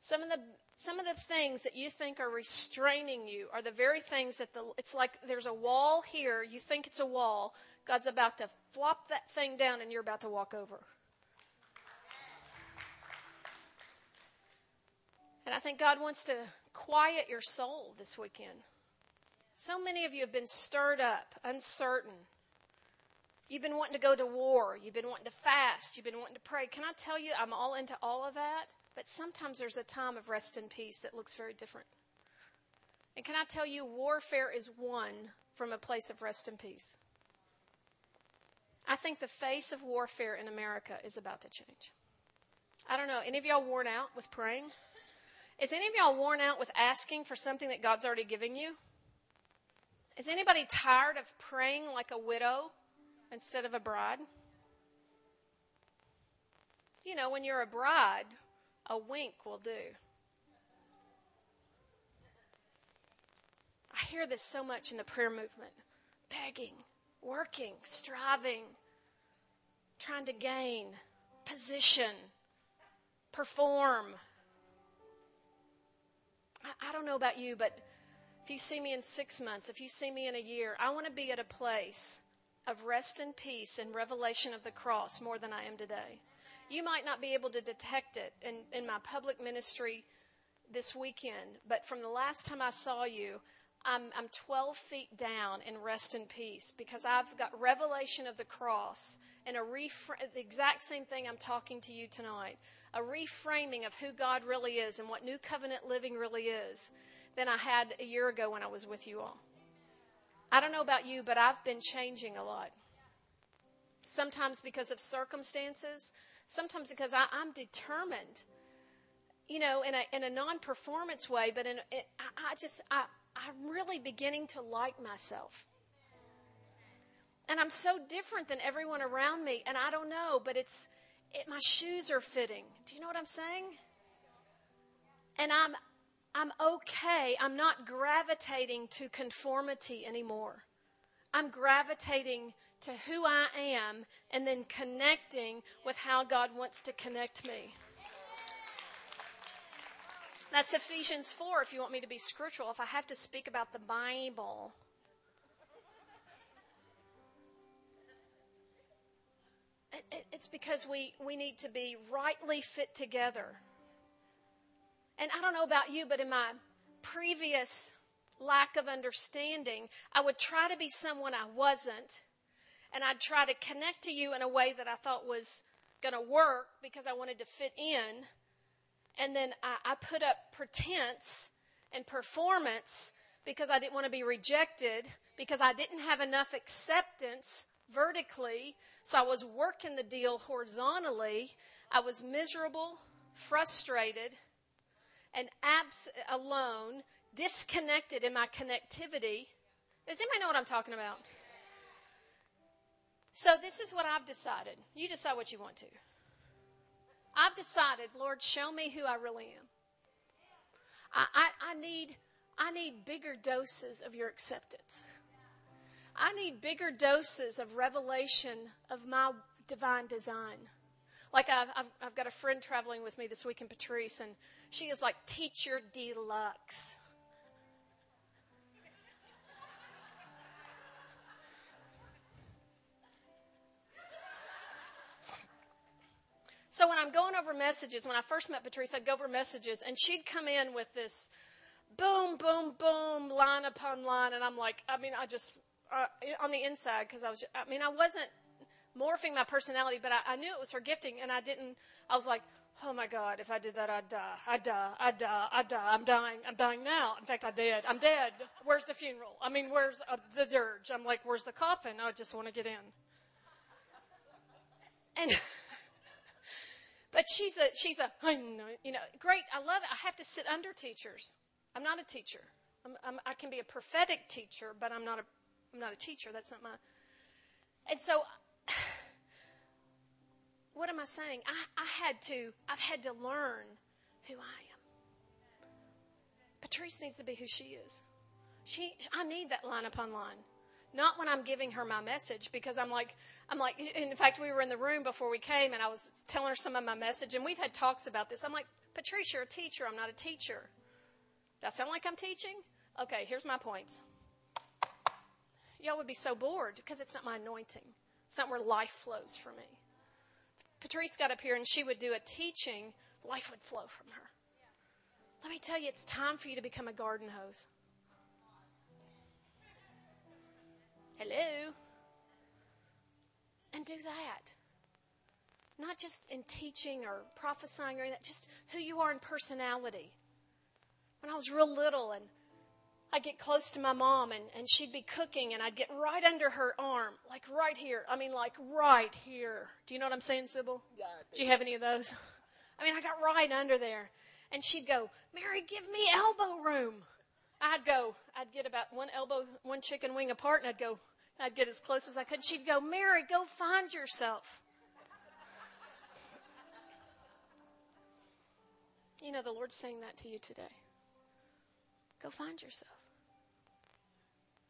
[SPEAKER 1] Some of the some of the things that you think are restraining you are the very things that the it's like there's a wall here, you think it's a wall, God's about to flop that thing down and you're about to walk over. And I think God wants to quiet your soul this weekend. So many of you have been stirred up, uncertain. You've been wanting to go to war. You've been wanting to fast. You've been wanting to pray. Can I tell you, I'm all into all of that. But sometimes there's a time of rest and peace that looks very different. And can I tell you, warfare is won from a place of rest and peace. I think the face of warfare in America is about to change. I don't know. Any of y'all worn out with praying? Is any of y'all worn out with asking for something that God's already giving you? Is anybody tired of praying like a widow instead of a bride? You know, when you're a bride, a wink will do. I hear this so much in the prayer movement begging, working, striving, trying to gain position, perform. I, I, don't know about you, but if you see me in six months, if you see me in a year, I want to be at a place of rest and peace and revelation of the cross more than I am today. You might not be able to detect it in, in my public ministry this weekend, but from the last time I saw you, I'm, I'm 12 feet down in rest and peace because I've got revelation of the cross and a refra- the exact same thing I'm talking to you tonight, a reframing of who God really is and what new covenant living really is than I had a year ago when I was with you all. I don't know about you, but I've been changing a lot. Sometimes because of circumstances, Sometimes because I, am determined, you know, in a, in a non performance way, but in, it, I, I just, I, I'm really beginning to like myself. And I'm so different than everyone around me, and I don't know, but it's, it, my shoes are fitting. Do you know what I'm saying? And I'm, I'm okay. I'm not gravitating to conformity anymore. I'm gravitating to who I am and then connecting with how God wants to connect me. That's Ephesians 4 if you want me to be scriptural. If I have to speak about the Bible, it, it, it's because we, we need to be rightly fit together. And I don't know about you, but in my previous lack of understanding, I would try to be someone I wasn't and I'd try to connect to you in a way that I thought was going to work because I wanted to fit in. And then I, I put up pretense and performance because I didn't want to be rejected, because I didn't have enough acceptance vertically. So I was working the deal horizontally. I was miserable, frustrated, and abs- alone, disconnected in my connectivity. Does anybody know what I'm talking about? So this is what I've decided. You decide what you want to. I've decided, Lord, show me who I really am. I, I, I need I need bigger doses of your acceptance. I need bigger doses of revelation of my divine design. Like I've, I've, I've got a friend traveling with me this week in Patrice, and she is like teacher deluxe. So when I'm going over messages, when I first met Patrice, I'd go over messages, and she'd come in with this boom, boom, boom, line upon line, and I'm like, I mean, I just uh, on the inside because I was, I mean, I wasn't morphing my personality, but I, I knew it was her gifting, and I didn't. I was like, oh my God, if I did that, I'd die. I'd die. I'd die. I'd die. I'm dying. I'm dying now. In fact, I did. I'm dead. Where's the funeral? I mean, where's uh, the dirge? I'm like, where's the coffin? I just want to get in. And But she's a, she's a, you know, great. I love it. I have to sit under teachers. I'm not a teacher. I'm, I'm, I can be a prophetic teacher, but I'm not a, I'm not a teacher. That's not my. And so, what am I saying? I, I had to, I've had to learn who I am. Patrice needs to be who she is. She, I need that line upon line. Not when I'm giving her my message because I'm like, I'm like, in fact, we were in the room before we came and I was telling her some of my message and we've had talks about this. I'm like, Patrice, you're a teacher. I'm not a teacher. Does that sound like I'm teaching? Okay, here's my points. Y'all would be so bored because it's not my anointing. It's not where life flows for me. Patrice got up here and she would do a teaching, life would flow from her. Let me tell you, it's time for you to become a garden hose. Hello? And do that. Not just in teaching or prophesying or anything, just who you are in personality. When I was real little and I'd get close to my mom and, and she'd be cooking and I'd get right under her arm, like right here. I mean, like right here. Do you know what I'm saying, Sybil? Yeah. Do you have any of those? I mean, I got right under there. And she'd go, Mary, give me elbow room. I'd go, I'd get about one elbow, one chicken wing apart, and I'd go, I'd get as close as I could. She'd go, Mary, go find yourself. You know, the Lord's saying that to you today. Go find yourself.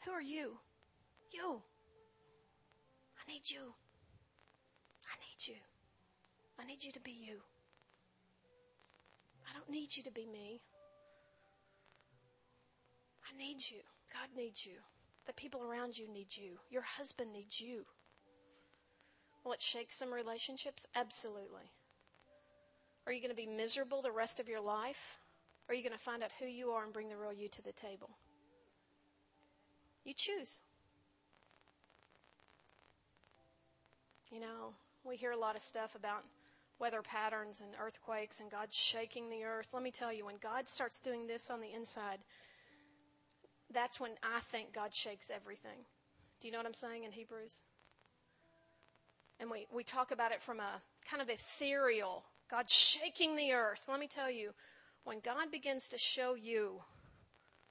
[SPEAKER 1] Who are you? You. I need you. I need you. I need you to be you. I don't need you to be me. I need you. God needs you. The people around you need you. Your husband needs you. Will it shake some relationships? Absolutely. Are you going to be miserable the rest of your life? Or are you going to find out who you are and bring the real you to the table? You choose. You know, we hear a lot of stuff about weather patterns and earthquakes and God shaking the earth. Let me tell you, when God starts doing this on the inside, that's when I think God shakes everything. Do you know what I'm saying in Hebrews? And we, we talk about it from a kind of ethereal, God shaking the earth. Let me tell you, when God begins to show you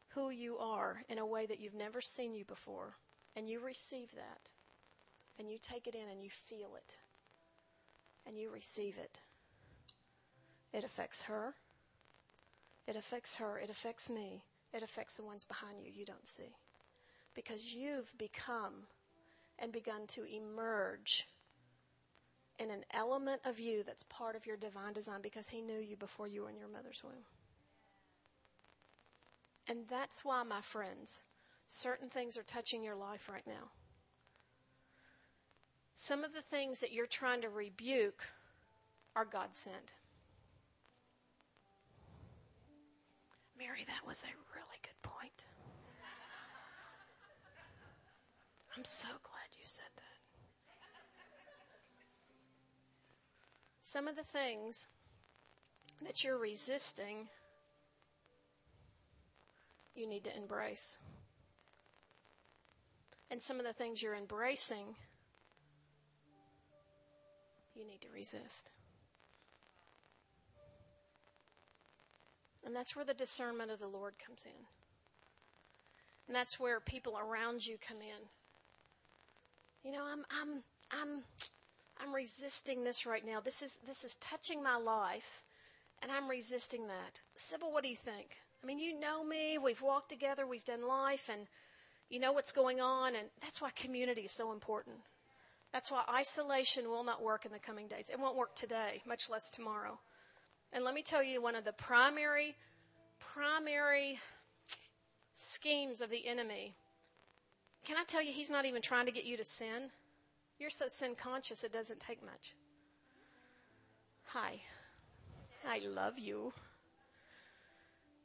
[SPEAKER 1] who you are in a way that you've never seen you before, and you receive that, and you take it in and you feel it, and you receive it, it affects her. It affects her. It affects me. It affects the ones behind you you don't see. Because you've become and begun to emerge in an element of you that's part of your divine design because He knew you before you were in your mother's womb. And that's why, my friends, certain things are touching your life right now. Some of the things that you're trying to rebuke are God sent. Mary, that was a really good point. I'm so glad you said that. Some of the things that you're resisting, you need to embrace. And some of the things you're embracing, you need to resist. And that's where the discernment of the Lord comes in. And that's where people around you come in. You know, I'm I'm I'm I'm resisting this right now. This is this is touching my life and I'm resisting that. Sybil, what do you think? I mean, you know me, we've walked together, we've done life and you know what's going on and that's why community is so important. That's why isolation will not work in the coming days. It won't work today, much less tomorrow. And let me tell you, one of the primary, primary schemes of the enemy. Can I tell you, he's not even trying to get you to sin? You're so sin conscious, it doesn't take much. Hi. I love you.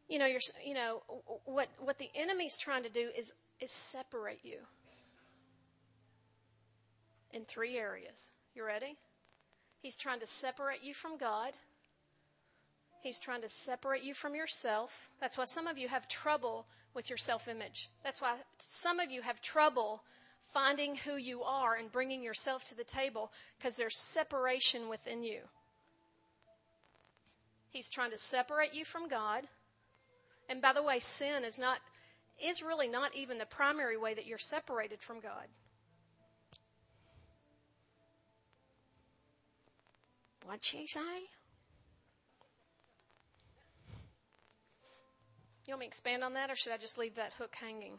[SPEAKER 1] You know, you're, you know, what, what the enemy's trying to do is, is separate you in three areas. You ready? He's trying to separate you from God. He's trying to separate you from yourself. That's why some of you have trouble with your self image. That's why some of you have trouble finding who you are and bringing yourself to the table because there's separation within you. He's trying to separate you from God. And by the way, sin is not is really not even the primary way that you're separated from God. What'd she say? You want me to expand on that, or should I just leave that hook hanging?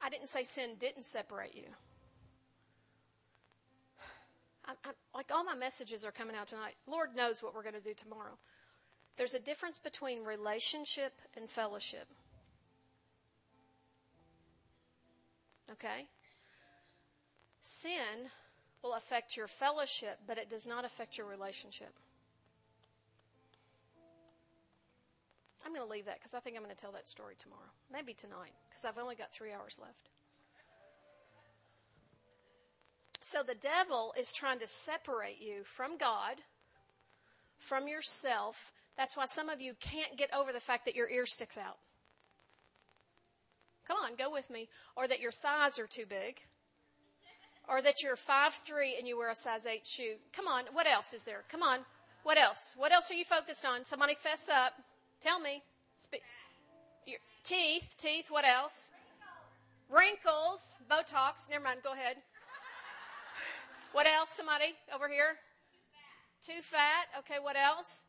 [SPEAKER 1] I didn't say sin didn't separate you. I, I, like all my messages are coming out tonight. Lord knows what we're going to do tomorrow. There's a difference between relationship and fellowship. Okay? Sin will affect your fellowship, but it does not affect your relationship. I'm going to leave that because I think I'm going to tell that story tomorrow. Maybe tonight because I've only got three hours left. So the devil is trying to separate you from God, from yourself. That's why some of you can't get over the fact that your ear sticks out. Come on, go with me. Or that your thighs are too big. Or that you're five three and you wear a size 8 shoe. Come on, what else is there? Come on. What else? What else are you focused on? Somebody fess up. Tell me. Spe- your teeth, teeth, what else? Wrinkles, Botox. Never mind, go ahead. What else? Somebody over here? Too fat. Okay, what else?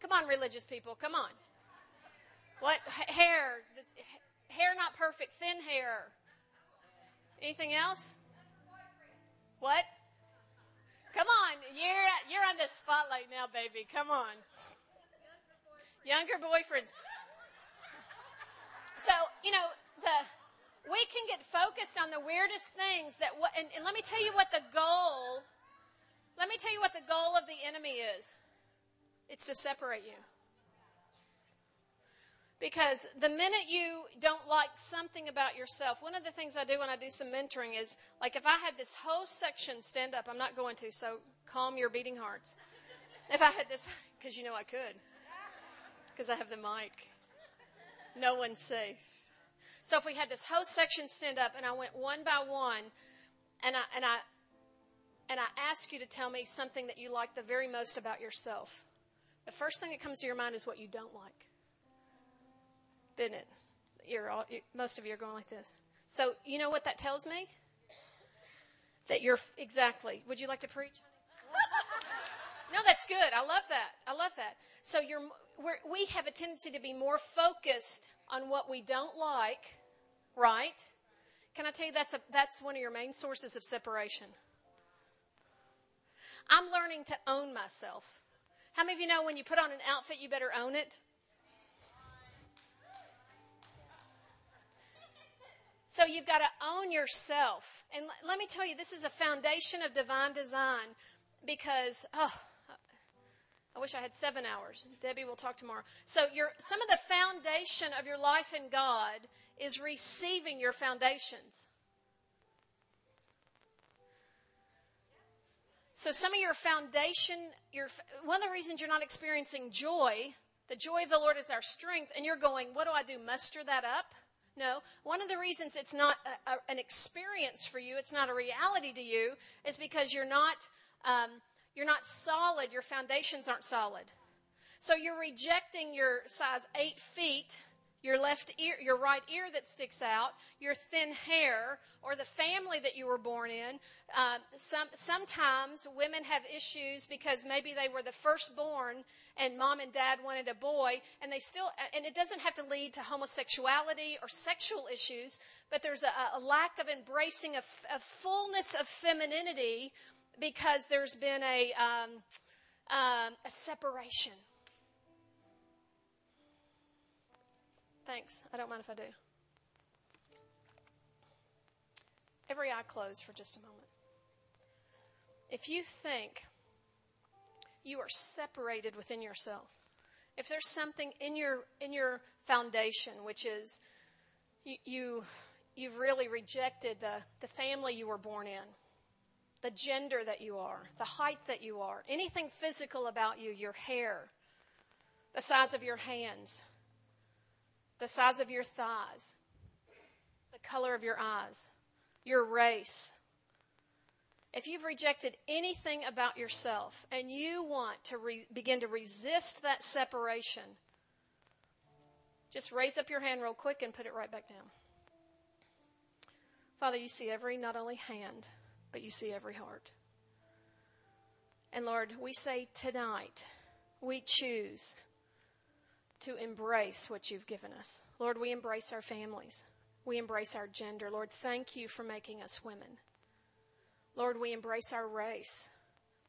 [SPEAKER 1] Come on, religious people. Come on. What? Hair. Hair not perfect. Thin hair. Anything else? What? Come on. You're, you're on the spotlight now, baby. Come on. Younger boyfriends. So, you know, the we can get focused on the weirdest things that what and, and let me tell you what the goal let me tell you what the goal of the enemy is. It's to separate you. Because the minute you don't like something about yourself, one of the things I do when I do some mentoring is like if I had this whole section stand up, I'm not going to, so calm your beating hearts. If I had this, because you know I could, because I have the mic. No one's safe. So if we had this whole section stand up and I went one by one and I, and I, and I ask you to tell me something that you like the very most about yourself, the first thing that comes to your mind is what you don't like. Didn't it? You're all, you, most of you are going like this. So you know what that tells me? That you're exactly. Would you like to preach? no, that's good. I love that. I love that. So you're we have a tendency to be more focused on what we don't like, right? Can I tell you that's a, that's one of your main sources of separation? I'm learning to own myself. How many of you know when you put on an outfit, you better own it? So you've got to own yourself. And let me tell you, this is a foundation of divine design because, oh, I wish I had seven hours. Debbie will talk tomorrow. So, your, some of the foundation of your life in God is receiving your foundations. So, some of your foundation, your, one of the reasons you're not experiencing joy, the joy of the Lord is our strength, and you're going, What do I do? Muster that up? No. One of the reasons it's not a, a, an experience for you, it's not a reality to you, is because you're not um, you're not solid. Your foundations aren't solid. So you're rejecting your size eight feet, your left ear, your right ear that sticks out, your thin hair, or the family that you were born in. Uh, some, sometimes women have issues because maybe they were the firstborn and mom and dad wanted a boy, and they still, and it doesn't have to lead to homosexuality or sexual issues, but there's a, a lack of embracing a, a fullness of femininity because there's been a, um, um, a separation. Thanks. I don't mind if I do. Every eye closed for just a moment. If you think you are separated within yourself, if there's something in your in your foundation which is you, you you've really rejected the, the family you were born in, the gender that you are, the height that you are, anything physical about you, your hair, the size of your hands, the size of your thighs, the color of your eyes, your race. if you've rejected anything about yourself and you want to re- begin to resist that separation, just raise up your hand real quick and put it right back down. Father, you see every not only hand, but you see every heart. And Lord, we say tonight, we choose to embrace what you've given us. Lord, we embrace our families. We embrace our gender. Lord, thank you for making us women. Lord, we embrace our race.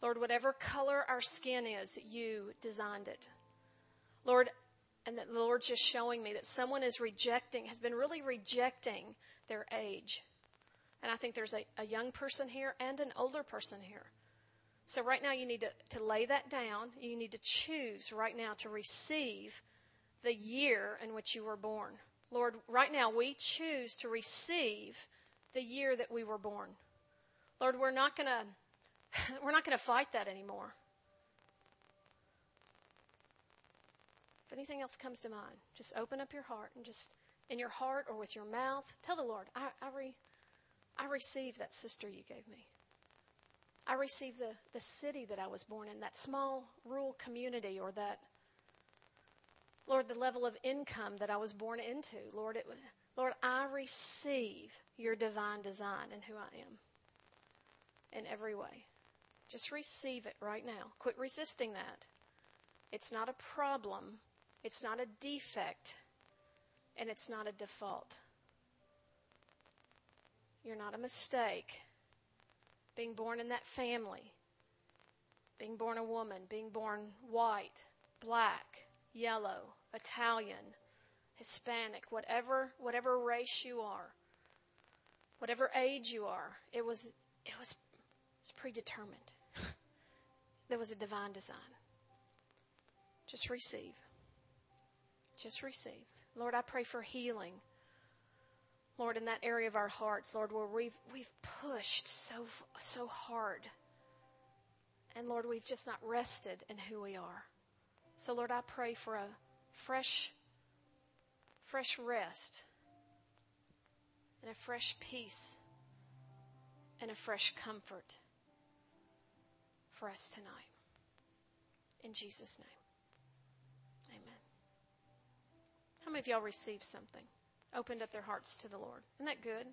[SPEAKER 1] Lord, whatever color our skin is, you designed it. Lord, and that the Lord's just showing me that someone is rejecting, has been really rejecting their age. And I think there's a, a young person here and an older person here. So right now you need to, to lay that down. You need to choose right now to receive the year in which you were born. Lord, right now we choose to receive the year that we were born. Lord, we're not going to we're not going to fight that anymore. If anything else comes to mind, just open up your heart and just in your heart or with your mouth, tell the Lord, I, I, re, I receive that sister you gave me. I receive the, the city that I was born in, that small rural community or that Lord, the level of income that I was born into. Lord, it, Lord, I receive your divine design in who I am in every way. Just receive it right now. Quit resisting that. It's not a problem, it's not a defect, and it's not a default. You're not a mistake. Being born in that family, being born a woman, being born white, black, yellow, Italian, Hispanic, whatever whatever race you are, whatever age you are, it was it was it was predetermined. there was a divine design. Just receive. Just receive. Lord, I pray for healing. Lord, in that area of our hearts, Lord, where we've we've pushed so so hard. And Lord, we've just not rested in who we are. So Lord, I pray for a fresh, fresh rest and a fresh peace and a fresh comfort for us tonight. In Jesus' name. Amen. How many of y'all received something? Opened up their hearts to the Lord. Isn't that good?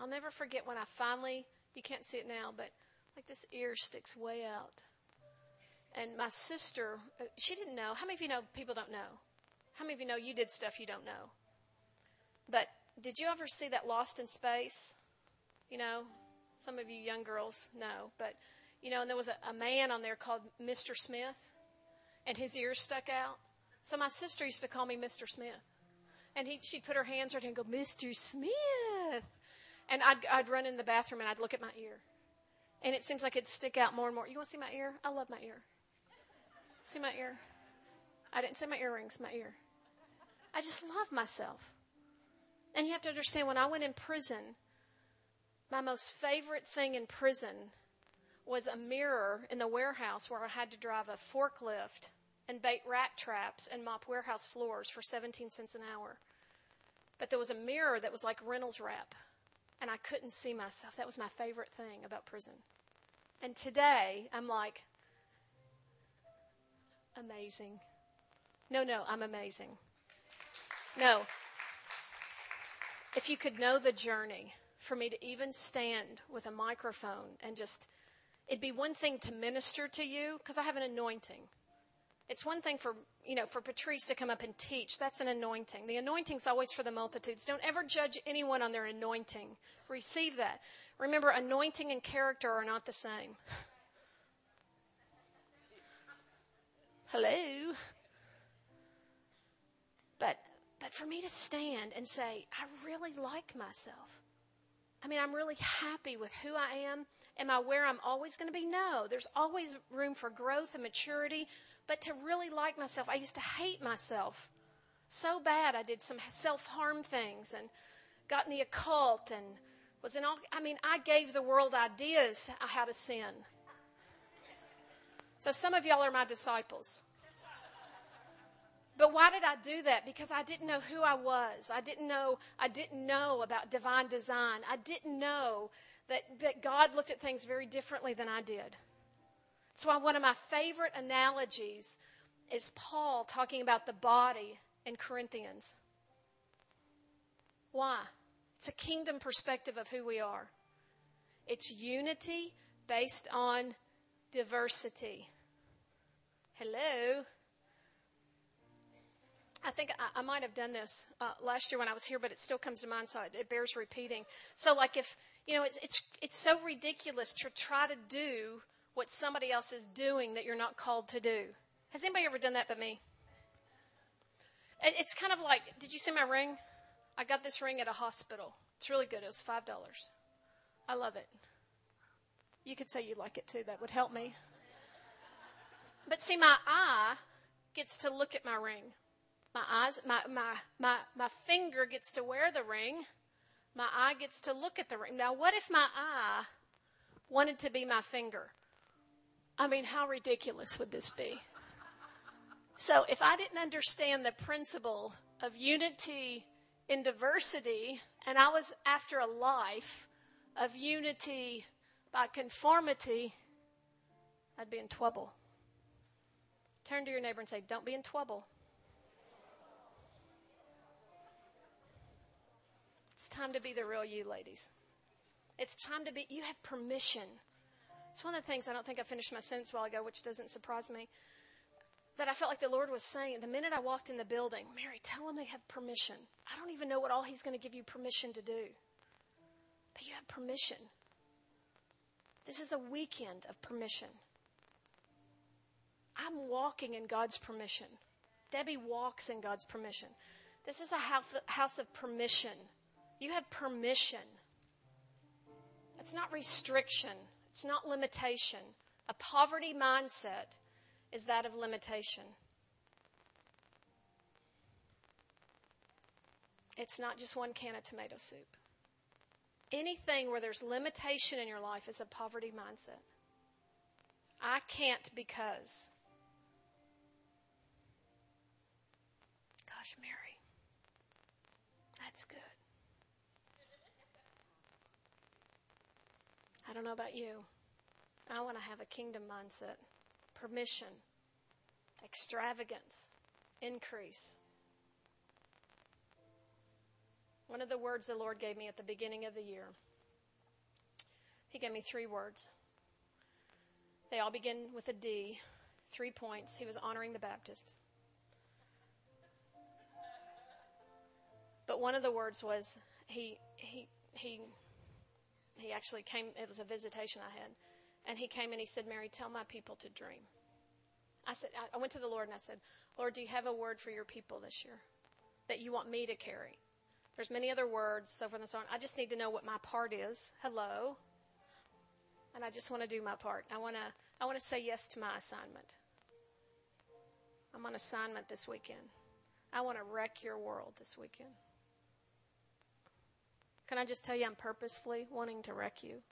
[SPEAKER 1] I'll never forget when I finally, you can't see it now, but like this ear sticks way out. And my sister, uh, she didn't know. How many of you know people don't know? How many of you know you did stuff you don't know? But did you ever see that Lost in Space? You know, some of you young girls know. But, you know, and there was a, a man on there called Mr. Smith, and his ears stuck out. So my sister used to call me Mr. Smith. And he, she'd put her hands right here and go, Mr. Smith. And I'd, I'd run in the bathroom and I'd look at my ear. And it seems like it'd stick out more and more. You want to see my ear? I love my ear. See my ear? I didn't say my earrings, my ear. I just love myself. And you have to understand when I went in prison, my most favorite thing in prison was a mirror in the warehouse where I had to drive a forklift and bait rat traps and mop warehouse floors for 17 cents an hour. But there was a mirror that was like Reynolds wrap, and I couldn't see myself. That was my favorite thing about prison. And today, I'm like, amazing. No, no, I'm amazing. No. If you could know the journey for me to even stand with a microphone and just, it'd be one thing to minister to you because I have an anointing. It's one thing for, you know, for Patrice to come up and teach. That's an anointing. The anointing's always for the multitudes. Don't ever judge anyone on their anointing. Receive that. Remember, anointing and character are not the same. Hello. But but for me to stand and say, I really like myself. I mean, I'm really happy with who I am. Am I where I'm always going to be? No. There's always room for growth and maturity. But to really like myself, I used to hate myself so bad. I did some self harm things and got in the occult and was in all. I mean, I gave the world ideas how to sin. So some of y'all are my disciples. But why did I do that? Because I didn't know who I was. I didn't know, I didn't know about divine design. I didn't know that, that God looked at things very differently than I did. That's why one of my favorite analogies is Paul talking about the body in Corinthians. Why? It's a kingdom perspective of who we are. It's unity based on diversity. Hello? I think I, I might have done this uh, last year when I was here, but it still comes to mind, so it, it bears repeating. So, like, if you know, it's it's it's so ridiculous to try to do what somebody else is doing that you're not called to do. Has anybody ever done that but me? It's kind of like, did you see my ring? I got this ring at a hospital. It's really good. It was five dollars. I love it. You could say you like it too. That would help me. But see, my eye gets to look at my ring. My eyes, my, my, my, my finger gets to wear the ring. My eye gets to look at the ring. Now, what if my eye wanted to be my finger? I mean, how ridiculous would this be? So, if I didn't understand the principle of unity in diversity, and I was after a life of unity by conformity, I'd be in trouble. Turn to your neighbor and say, Don't be in trouble. It's time to be the real you, ladies. It's time to be, you have permission. It's one of the things I don't think I finished my sentence a while ago, which doesn't surprise me. That I felt like the Lord was saying the minute I walked in the building, Mary, tell them they have permission. I don't even know what all He's going to give you permission to do. But you have permission. This is a weekend of permission. I'm walking in God's permission. Debbie walks in God's permission. This is a house of permission. You have permission. It's not restriction, it's not limitation. A poverty mindset is that of limitation. It's not just one can of tomato soup. Anything where there's limitation in your life is a poverty mindset. I can't because. Gosh, Mary, that's good. I don't know about you. I want to have a kingdom mindset, permission, extravagance, increase. One of the words the Lord gave me at the beginning of the year, He gave me three words. They all begin with a D, three points. He was honoring the Baptists. But one of the words was he he he he actually came, it was a visitation I had. And he came and he said, Mary, tell my people to dream. I said, I went to the Lord and I said, Lord, do you have a word for your people this year that you want me to carry? There's many other words, so forth and so on. I just need to know what my part is. Hello. And I just want to do my part. I want to, I want to say yes to my assignment. I'm on assignment this weekend. I want to wreck your world this weekend. Can I just tell you, I'm purposefully wanting to wreck you?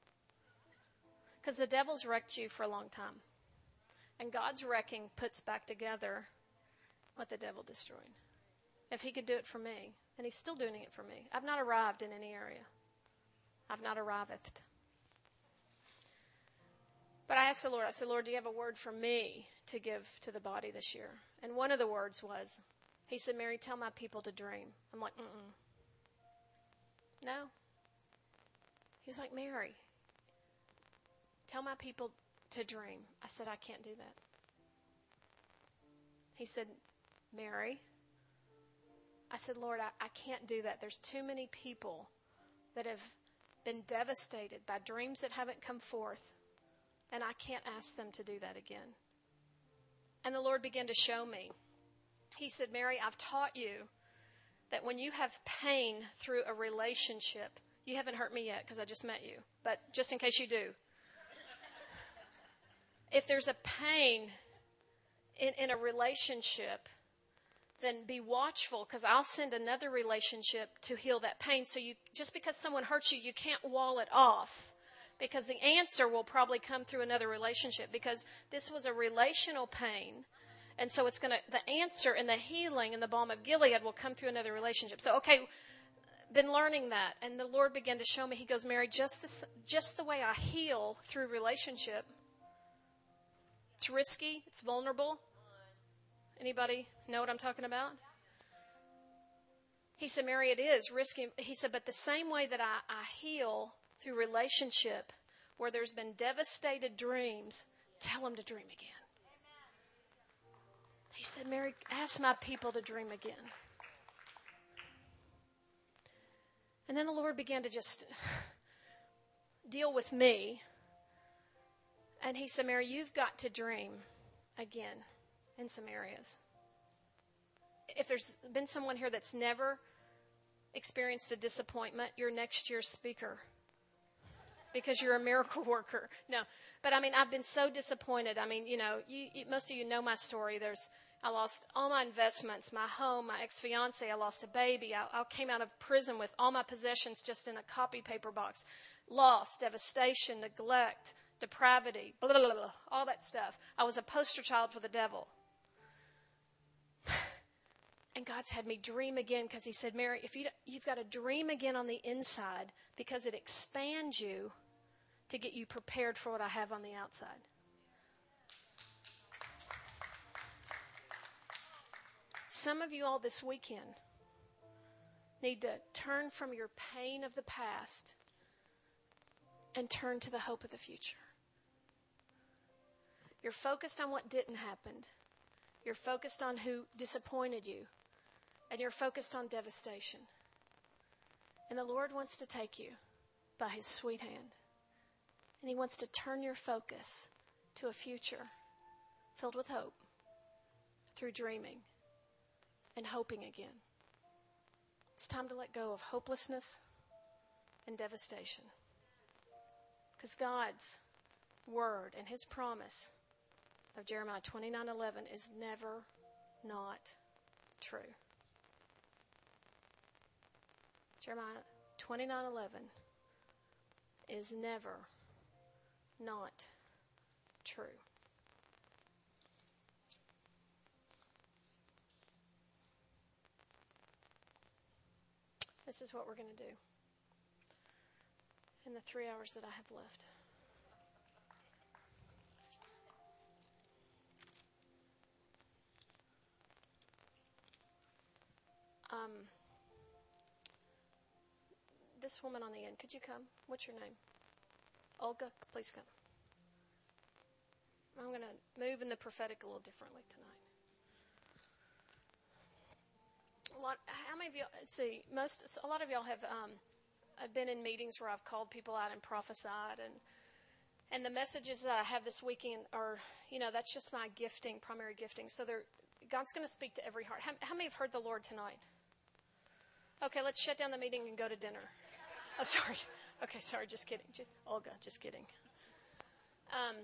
[SPEAKER 1] Because the devil's wrecked you for a long time. And God's wrecking puts back together what the devil destroyed. If he could do it for me, and he's still doing it for me. I've not arrived in any area. I've not arrived. But I asked the Lord, I said, Lord, do you have a word for me to give to the body this year? And one of the words was, He said, Mary, tell my people to dream. I'm like, mm mm. No. He's like, Mary, tell my people to dream. I said, I can't do that. He said, Mary. I said, Lord, I, I can't do that. There's too many people that have been devastated by dreams that haven't come forth, and I can't ask them to do that again. And the Lord began to show me. He said, Mary, I've taught you that when you have pain through a relationship, you haven't hurt me yet because I just met you, but just in case you do. If there's a pain in, in a relationship, then be watchful because I'll send another relationship to heal that pain. So you, just because someone hurts you, you can't wall it off because the answer will probably come through another relationship because this was a relational pain And so it's going to, the answer and the healing and the balm of Gilead will come through another relationship. So, okay, been learning that. And the Lord began to show me, He goes, Mary, just, this, just the way I heal through relationship, it's risky, it's vulnerable. Anybody know what I'm talking about? He said, Mary, it is risky. He said, but the same way that I, I heal through relationship, where there's been devastated dreams, tell them to dream again. He said, Mary, ask my people to dream again. And then the Lord began to just deal with me. And He said, Mary, you've got to dream again in some areas. If there's been someone here that's never experienced a disappointment, you're next year's speaker because you're a miracle worker. No, but I mean, I've been so disappointed. I mean, you know, you, you, most of you know my story. There's, I lost all my investments, my home, my ex fiance. I lost a baby. I, I came out of prison with all my possessions just in a copy paper box. Loss, devastation, neglect, depravity, blah, blah, blah, all that stuff. I was a poster child for the devil. And God's had me dream again because He said, Mary, if you you've got to dream again on the inside because it expands you to get you prepared for what I have on the outside. Some of you all this weekend need to turn from your pain of the past and turn to the hope of the future. You're focused on what didn't happen. You're focused on who disappointed you and you're focused on devastation. And the Lord wants to take you by his sweet hand. And he wants to turn your focus to a future filled with hope through dreaming and hoping again. It's time to let go of hopelessness and devastation. Because God's word and his promise of Jeremiah 29:11 is never not true. Jeremiah 29:11 is never not true. This is what we're going to do in the three hours that I have left. Um, this woman on the end, could you come? What's your name? Olga, please come. I'm going to move in the prophetic a little differently tonight. Lot, how many of you see? Most, a lot of y'all have um, been in meetings where I've called people out and prophesied, and and the messages that I have this weekend are, you know, that's just my gifting, primary gifting. So God's going to speak to every heart. How, how many have heard the Lord tonight? Okay, let's shut down the meeting and go to dinner. Oh, sorry. Okay, sorry. Just kidding. Just, Olga, just kidding. Um,